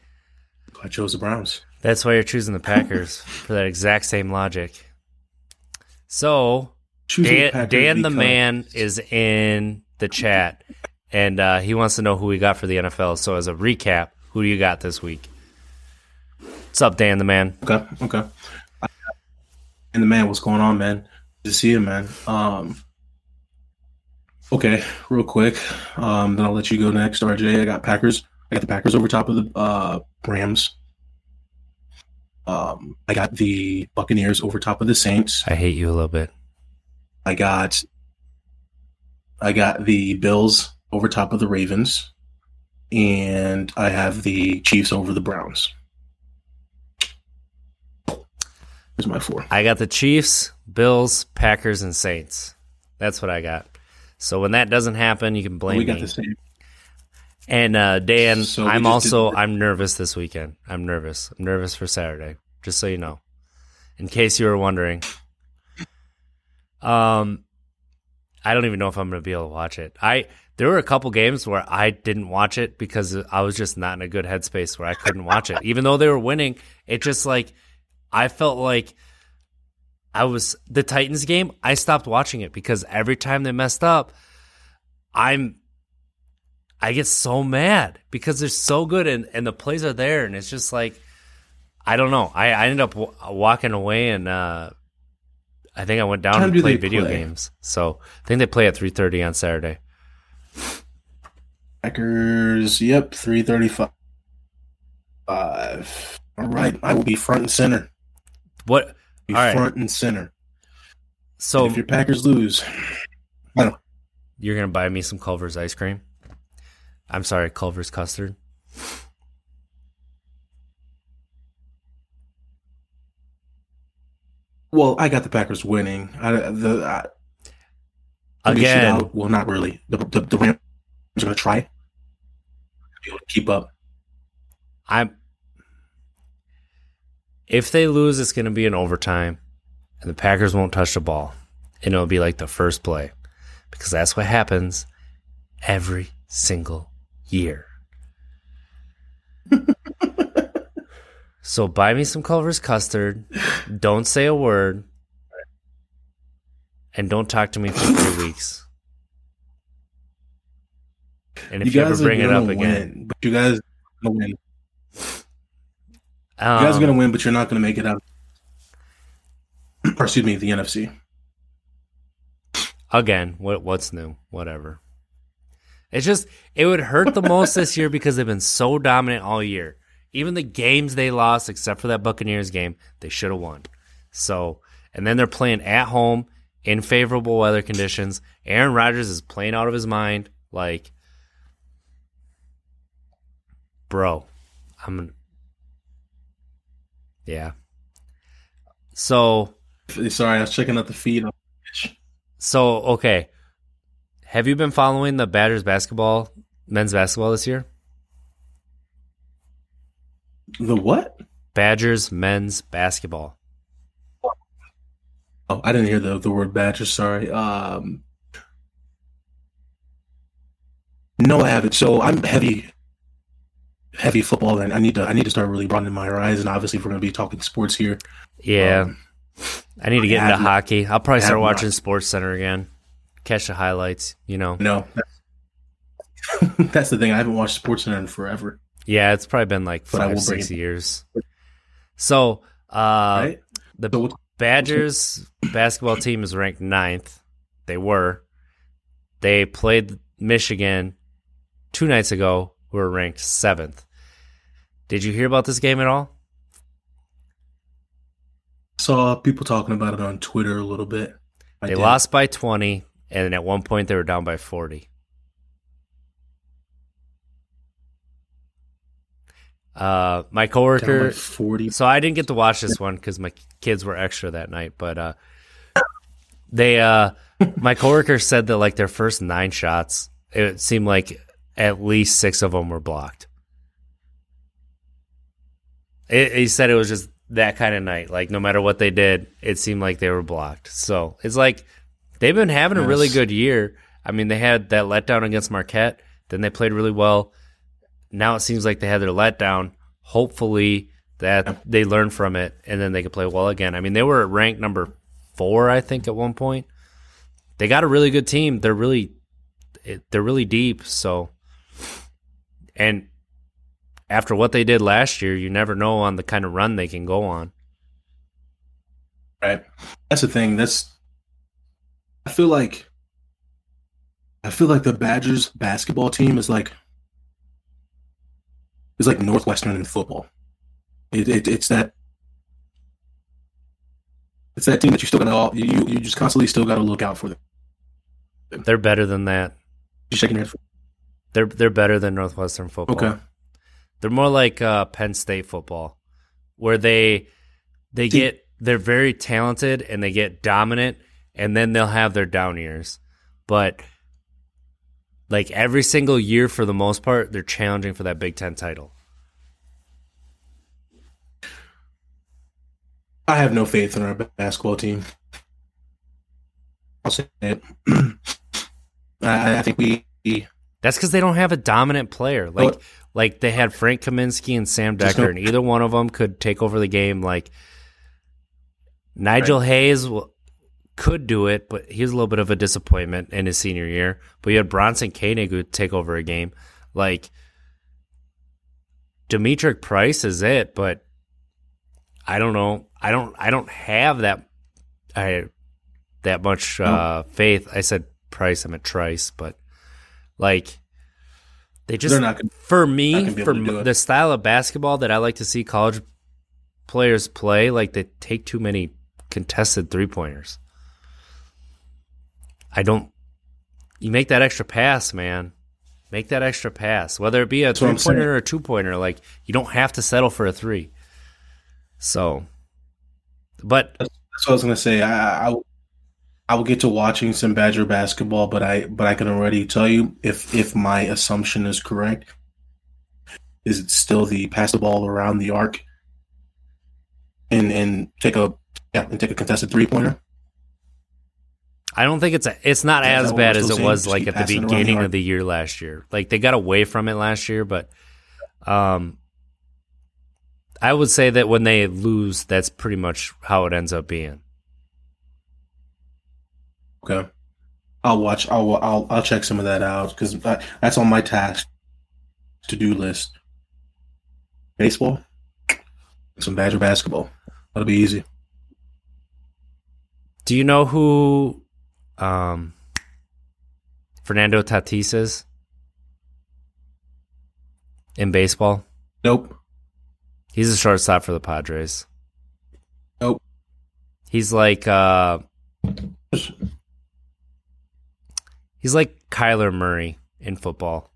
I chose the Browns. that's why you're choosing the Packers [LAUGHS] for that exact same logic. So Dan, Dan the man is in the chat, and uh, he wants to know who we got for the NFL. So as a recap, who do you got this week? What's up, Dan the man? Okay, okay. And the man, what's going on, man? Good to see you, man. Um, okay, real quick. Um, then I'll let you go next, RJ. I got Packers. I got the Packers over top of the uh, Rams. Um, I got the Buccaneers over top of the Saints. I hate you a little bit. I got I got the Bills over top of the Ravens, and I have the Chiefs over the Browns. Here's my four. I got the Chiefs, Bills, Packers, and Saints. That's what I got. So when that doesn't happen, you can blame me. we got me. the same. And uh, Dan, So I'm also did- I'm nervous this weekend. I'm nervous. I'm nervous for Saturday. Just so you know, in case you were wondering. Um, I don't even know if I'm going to be able to watch it. I there were a couple games where I didn't watch it because I was just not in a good headspace where I couldn't watch it, [LAUGHS] even though they were winning. It just like I felt like I was the Titans game. I stopped watching it because every time they messed up, I'm I get so mad because they're so good and, and the plays are there and it's just like I don't know. I, I ended up w- walking away and uh, I think I went down and played video play? games. So I think they play at three thirty on Saturday. Packers. Yep, three thirty-five. All right, I will be front and center. What? Be All right. front and center. So And if your Packers lose, you're gonna buy me some Culver's ice cream? I'm sorry, Culver's custard. Well, I got the Packers winning. I, the I, Again. Well, not really. The, the, the Rams are going to try. Be able to keep up. I'm. If they lose, it's going to be an overtime, and the Packers won't touch the ball, and it'll be like the first play, because that's what happens every single year. [LAUGHS] so buy me some Culver's custard. Don't say a word, and don't talk to me for three [LAUGHS] weeks. And if you, ever guys bring it gonna up again, but you guys are gonna win. You um, guys are going to win, but you're not going to make it out. or excuse me, the NFC. again what what's new whatever it's just it would hurt the most this year because they've been so dominant all year even the games they lost except for that buccaneers game they should have won so and then they're playing at home in favorable weather conditions aaron rodgers is playing out of his mind like bro i'm yeah so Sorry, I was checking out the feed. So, okay. Have you been following the Badgers basketball, men's basketball this year? The what? Badgers men's basketball. Oh, I didn't hear the, the word Badgers. Sorry. Um, No, I haven't. So I'm heavy, heavy football, and I need to I need to start really broadening my horizon. Obviously, if we're going to be talking sports here, Yeah. Um, I need to get I into hockey. I'll probably start watching Sports Center again. Catch the highlights, you know. no, that's, [LAUGHS] that's the thing. I haven't watched Sports Center in forever. Yeah, it's probably been like But five, six years. So, uh, right? the So Badgers basketball team is ranked ninth. They were. They played Michigan two nights ago, who were ranked seventh. Did you hear about this game at all? saw people talking about it on Twitter a little bit. I They did. lost by 20, and at one point they were down by 40. Uh, my coworker, by forty. so I didn't get to watch this one because my kids were extra that night. But uh, they, uh, my coworker [LAUGHS] said that like their first nine shots, it seemed like at least six of them were blocked. It, he said it was just that kind of night. Like no matter what they did, it seemed like they were blocked. So it's like they've been having a really good year. I mean, they had that letdown against Marquette. Then they played really well. Now it seems like they had their letdown. Hopefully that they learn from it and then they can play well again. I mean, they were ranked number four, I think, at one point. They got a really good team. They're really, they're really deep. So, and after what they did last year, you never know on the kind of run they can go on. Right. That's the thing. That's I feel like I feel like the Badgers basketball team is like is like Northwestern in football. It, it it's that it's that team that you still gotta you you you just constantly still gotta look out for them. They're better than that. You shaking your head. They're they're better than Northwestern football. Okay. They're more like uh, Penn State football, where they they See- get they're very talented and they get dominant, and then they'll have their down years. But like every single year, for the most part, they're challenging for that Big Ten title. I have no faith in our basketball team. I'll say it. [CLEARS THROAT] I, I think we That's because they don't have a dominant player. Like like they had Frank Kaminsky and Sam Dekker, no- and either one of them could take over the game. Like Nigel Hayes w- could do it, but he was a little bit of a disappointment in his senior year. But you had Bronson Koenig who take over a game. Like D'Mitrik Price is it, but I don't know. I don't. I don't have that. I that much uh, faith. I said Price. I meant Trice, but like they just they're not gonna for me, for able to do m- it. the style of basketball that I like to see college players play, like they take too many contested three pointers. I don't. You make that extra pass, man. Make that extra pass, whether it be a That's three pointer or a two pointer. Like you don't have to settle for a three. So, but That's what I was gonna say. I, I, I will get to watching some Badger basketball, but I, but I can already tell you if if my assumption is correct, is it still the pass the ball around the arc and and take a yeah and take a contested three pointer. I don't think it's a, it's not Yeah, as bad as it was like at the around the beginning of the year last year. Like they got away from it last year, but um I would say that when they lose, that's pretty much how it ends up being. Okay, I'll watch. I'll I'll I'll check some of that out because that's on my task to do list. Baseball, some Badger basketball. That'll be easy. Do you know who um Fernando Tatis is in baseball? Nope. He's a shortstop for the Padres. Nope. He's like uh He's like Kyler Murray in football,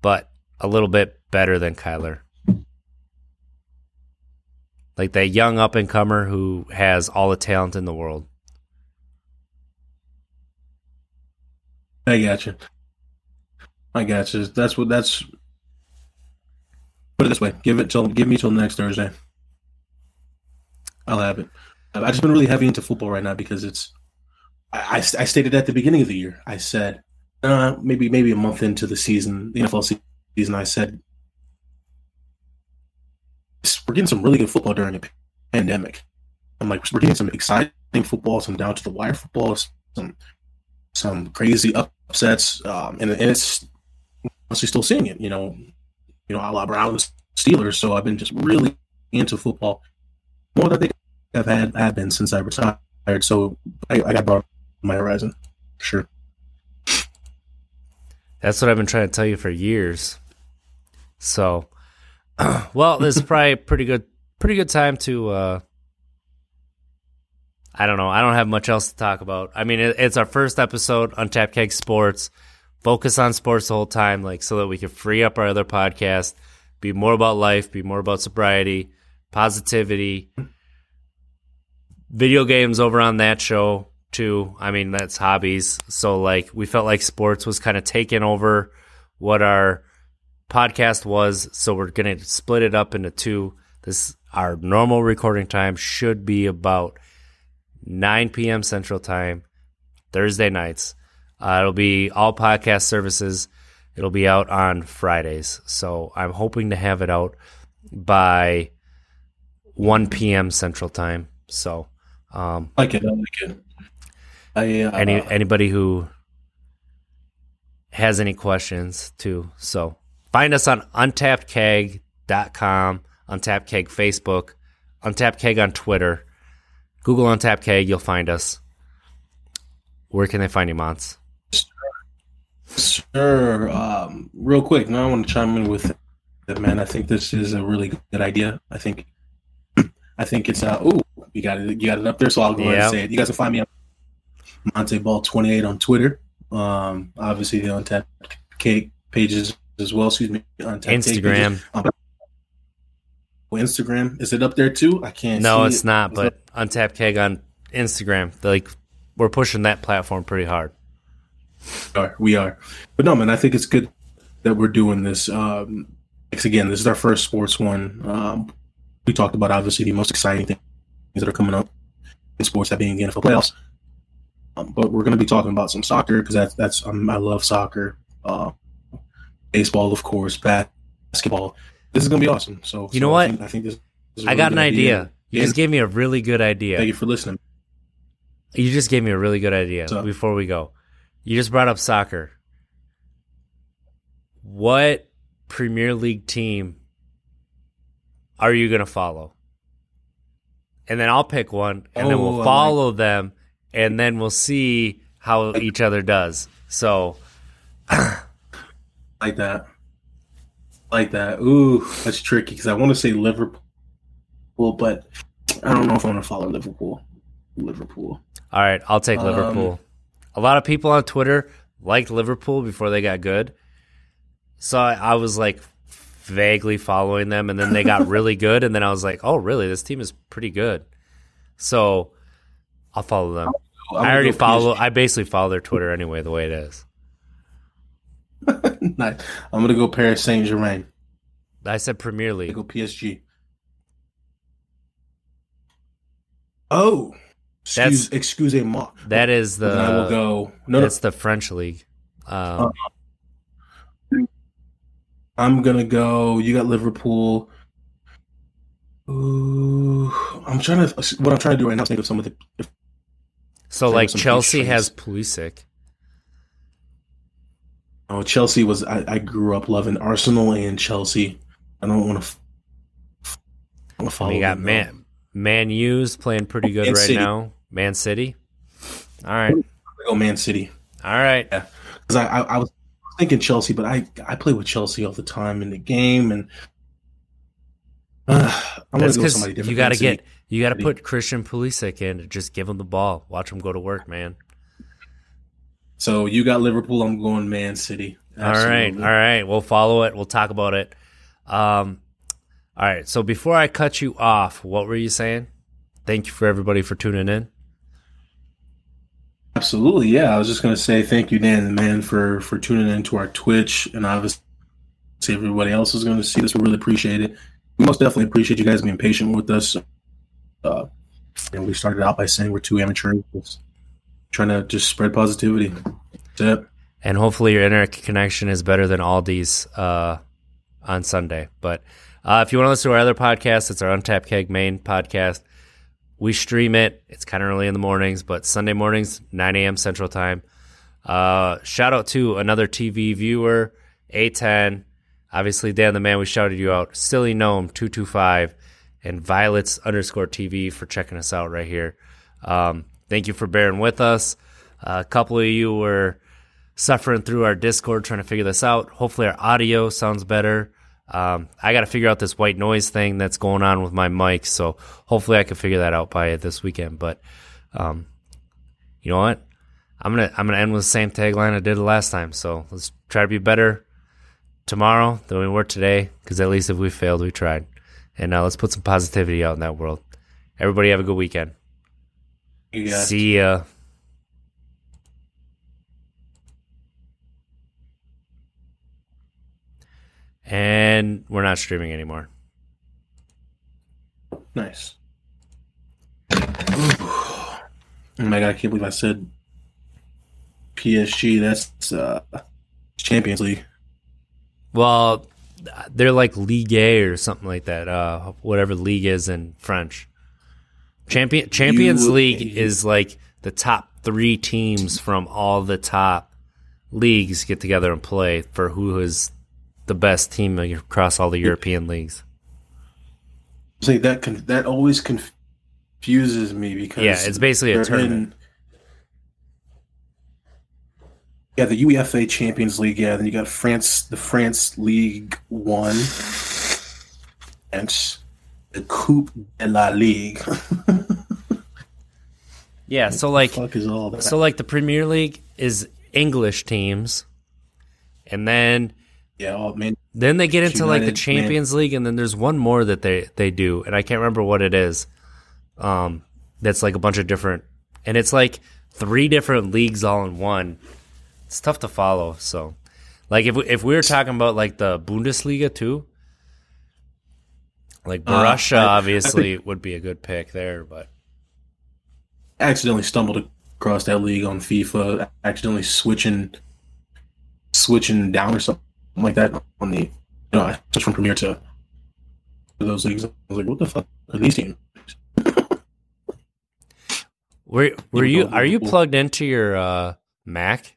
but a little bit better than Kyler. Like that young up and comer who has all the talent in the world. I got you. I got you. That's what. That's. Put it this way: give it till give me till next Thursday. I'll have it. I've just been really heavy into football right now because it's. I, I, I stated at the beginning of the year. I said uh, maybe maybe a month into the season, the NFL season, I said we're getting some really good football during the pandemic. I'm like, we're getting some exciting football, some down to the wire football, some some crazy upsets, um, and, and it's honestly still seeing it. You know, you know, a la Browns Steelers. So I've been just really into football more than I think I've had have been since I retired. So I, I got brought my horizon, sure. That's what I've been trying to tell you for years. So, [CLEARS THROAT] well, this is probably pretty good, pretty good time to. uh I don't know. I don't have much else to talk about. I mean, it, it's our first episode on Tap Keg Sports. Focus on sports the whole time, like so that we can free up our other podcast, be more about life, be more about sobriety, positivity. Video games over on that show too. I mean, that's hobbies. So like we felt like sports was kind of taking over what our podcast was, so we're to split it up into two. This our normal recording time should be about 9 p.m. Central Time, Thursday nights. Uh, it'll be all podcast services. It'll be out on Fridays. So I'm hoping to have it out by 1 p.m. Central Time. So, um, I like it. I like it. I, uh, any anybody who has any questions too. So find us on untappedkeg.com, untapped keg Facebook, untapped keg on Twitter. Google untapped keg, you'll find us. Where can they find you, Mons? Sure. Um, real quick, now I want to chime in with that, man. I think this is a really good idea. I think, [CLEARS THROAT] I think it's uh. oh you got it. You got it up there, so I'll go ahead and say it. You guys can find me on Montee Ball twenty eight on Twitter. Um, obviously the Untapped Keg pages as well. Excuse me, Untapped Keg pages. Instagram. Um, Instagram is it up there too? I can't. No, it's it. not, but untapped keg on Instagram. Like we're pushing that platform pretty hard. We are. We are. But no, man, I think it's good that we're doing this. Um, again, this is our first sports one. Um, we talked about obviously the most exciting things that are coming up in sports, that being the NFL playoffs. Um, but we're going to be talking about some soccer because that's that's um, I love soccer, uh, baseball, of course, basketball. This is going to be awesome. So You so know I what? think, I think this. is a I got an good idea. You just gave me a really good idea. Thank you for listening. You just gave me a really good idea So- before we go. You just brought up soccer. What Premier League team are you going to follow? And then I'll pick one, and then Oh, I we'll like- follow them, and then we'll see how each other does. So, [COUGHS] like that. Like that. Ooh, that's tricky because I want to say Liverpool, but I don't know if I want to follow Liverpool. Liverpool. all right, I'll take Um, Liverpool. A lot of people on Twitter liked Liverpool before they got good. So I, I was like vaguely following them, and then they got [LAUGHS] really good, and then I was like, "Oh, really? This team is pretty good." So I'll follow them. I already follow. I basically follow their Twitter anyway, the way it is. [LAUGHS] Nice. I'm gonna go Paris Saint Germain. I said Premier League. I go PSG. Oh, excuse, excuse moi. That is the. Then I will go. No, no, the French league. Um, I'm gonna go. You got Liverpool. Ooh, I'm trying to. What I'm trying to do right now is think of some of the. so like Chelsea has Pulisic. Oh, Chelsea was. I, I grew up loving Arsenal and Chelsea. I don't want to. To follow. We got. Man Man U's playing pretty good Man right City. now. Man City. All right. I'm go Man City All right. because I, I I was thinking Chelsea, but I I play with Chelsea all the time in the game, and uh, [SIGHS] I'm gonna go somebody different. you got to get you got to put Christian Pulisic in and just give him the ball. Watch him go to work, man. So you got Liverpool. I'm going Man City. All right, Absolutely. all right. We'll follow it. We'll talk about it. Um, all right. So before I cut you off, what were you saying? Thank you for everybody for tuning in. Absolutely, yeah. I was just gonna say thank you, Dan and man, for for tuning in to our Twitch, and obviously everybody else is going to see this. We really appreciate it. We most definitely appreciate you guys being patient with us. Uh, and we started out by saying we're two amateurs trying to just spread positivity. That's it. and hopefully your internet connection is better than Aldi's uh, on Sunday. But uh, if you want to listen to our other podcast, it's our Untapped Keg main podcast. We stream it. It's kind of early in the mornings, but Sunday mornings, 9 a.m. Central Time. Uh, shout out to another TV viewer, A10. Obviously, Dan the Man, we shouted you out. Silly Gnome 225 and Violets underscore TV for checking us out right here. Um, thank you for bearing with us. Uh, a couple of you were suffering through our Discord trying to figure this out. Hopefully, our audio sounds better. Um, I got to figure out this white noise thing that's going on with my mic, so hopefully, I can figure that out by this weekend. But um, you know what? I'm gonna I'm gonna end with the same tagline I did last time. So let's try to be better tomorrow than we were today. Because at least if we failed, we tried. And now uh, let's put some positivity out in that world. Everybody have a good weekend. See ya. And we're not streaming anymore. Nice. oh my god, I can't believe I said PSG. That's uh, Champions League. Well, they're like Ligue A or something like that. Uh, whatever league is in French. Champion Champions you, League is like the top three teams from all the top leagues get together and play for who is the best team across all the European leagues. See that that always confuses me because yeah, it's basically a tournament. In, yeah, the UEFA Champions League. Yeah, then you got France, the France League One, and the Coupe de la Ligue. [LAUGHS] yeah, so like, so like the Premier League is English teams, and then yeah, oh, man. Then they get into United, like the Champions man. League, and then there's one more that they they do, and I can't remember what it is. Um, that's like a bunch of different, and it's like three different leagues all in one it's tough to follow. So, like if we, if we were talking about like the Bundesliga too, like uh, Borussia uh, obviously I would be a good pick there, but accidentally stumbled across that league on FIFA, accidentally switching switching down or something like that on the you know, I switched from Premier to those leagues. I was like, what the fuck are these teams? Were were you are you plugged into your uh, Mac?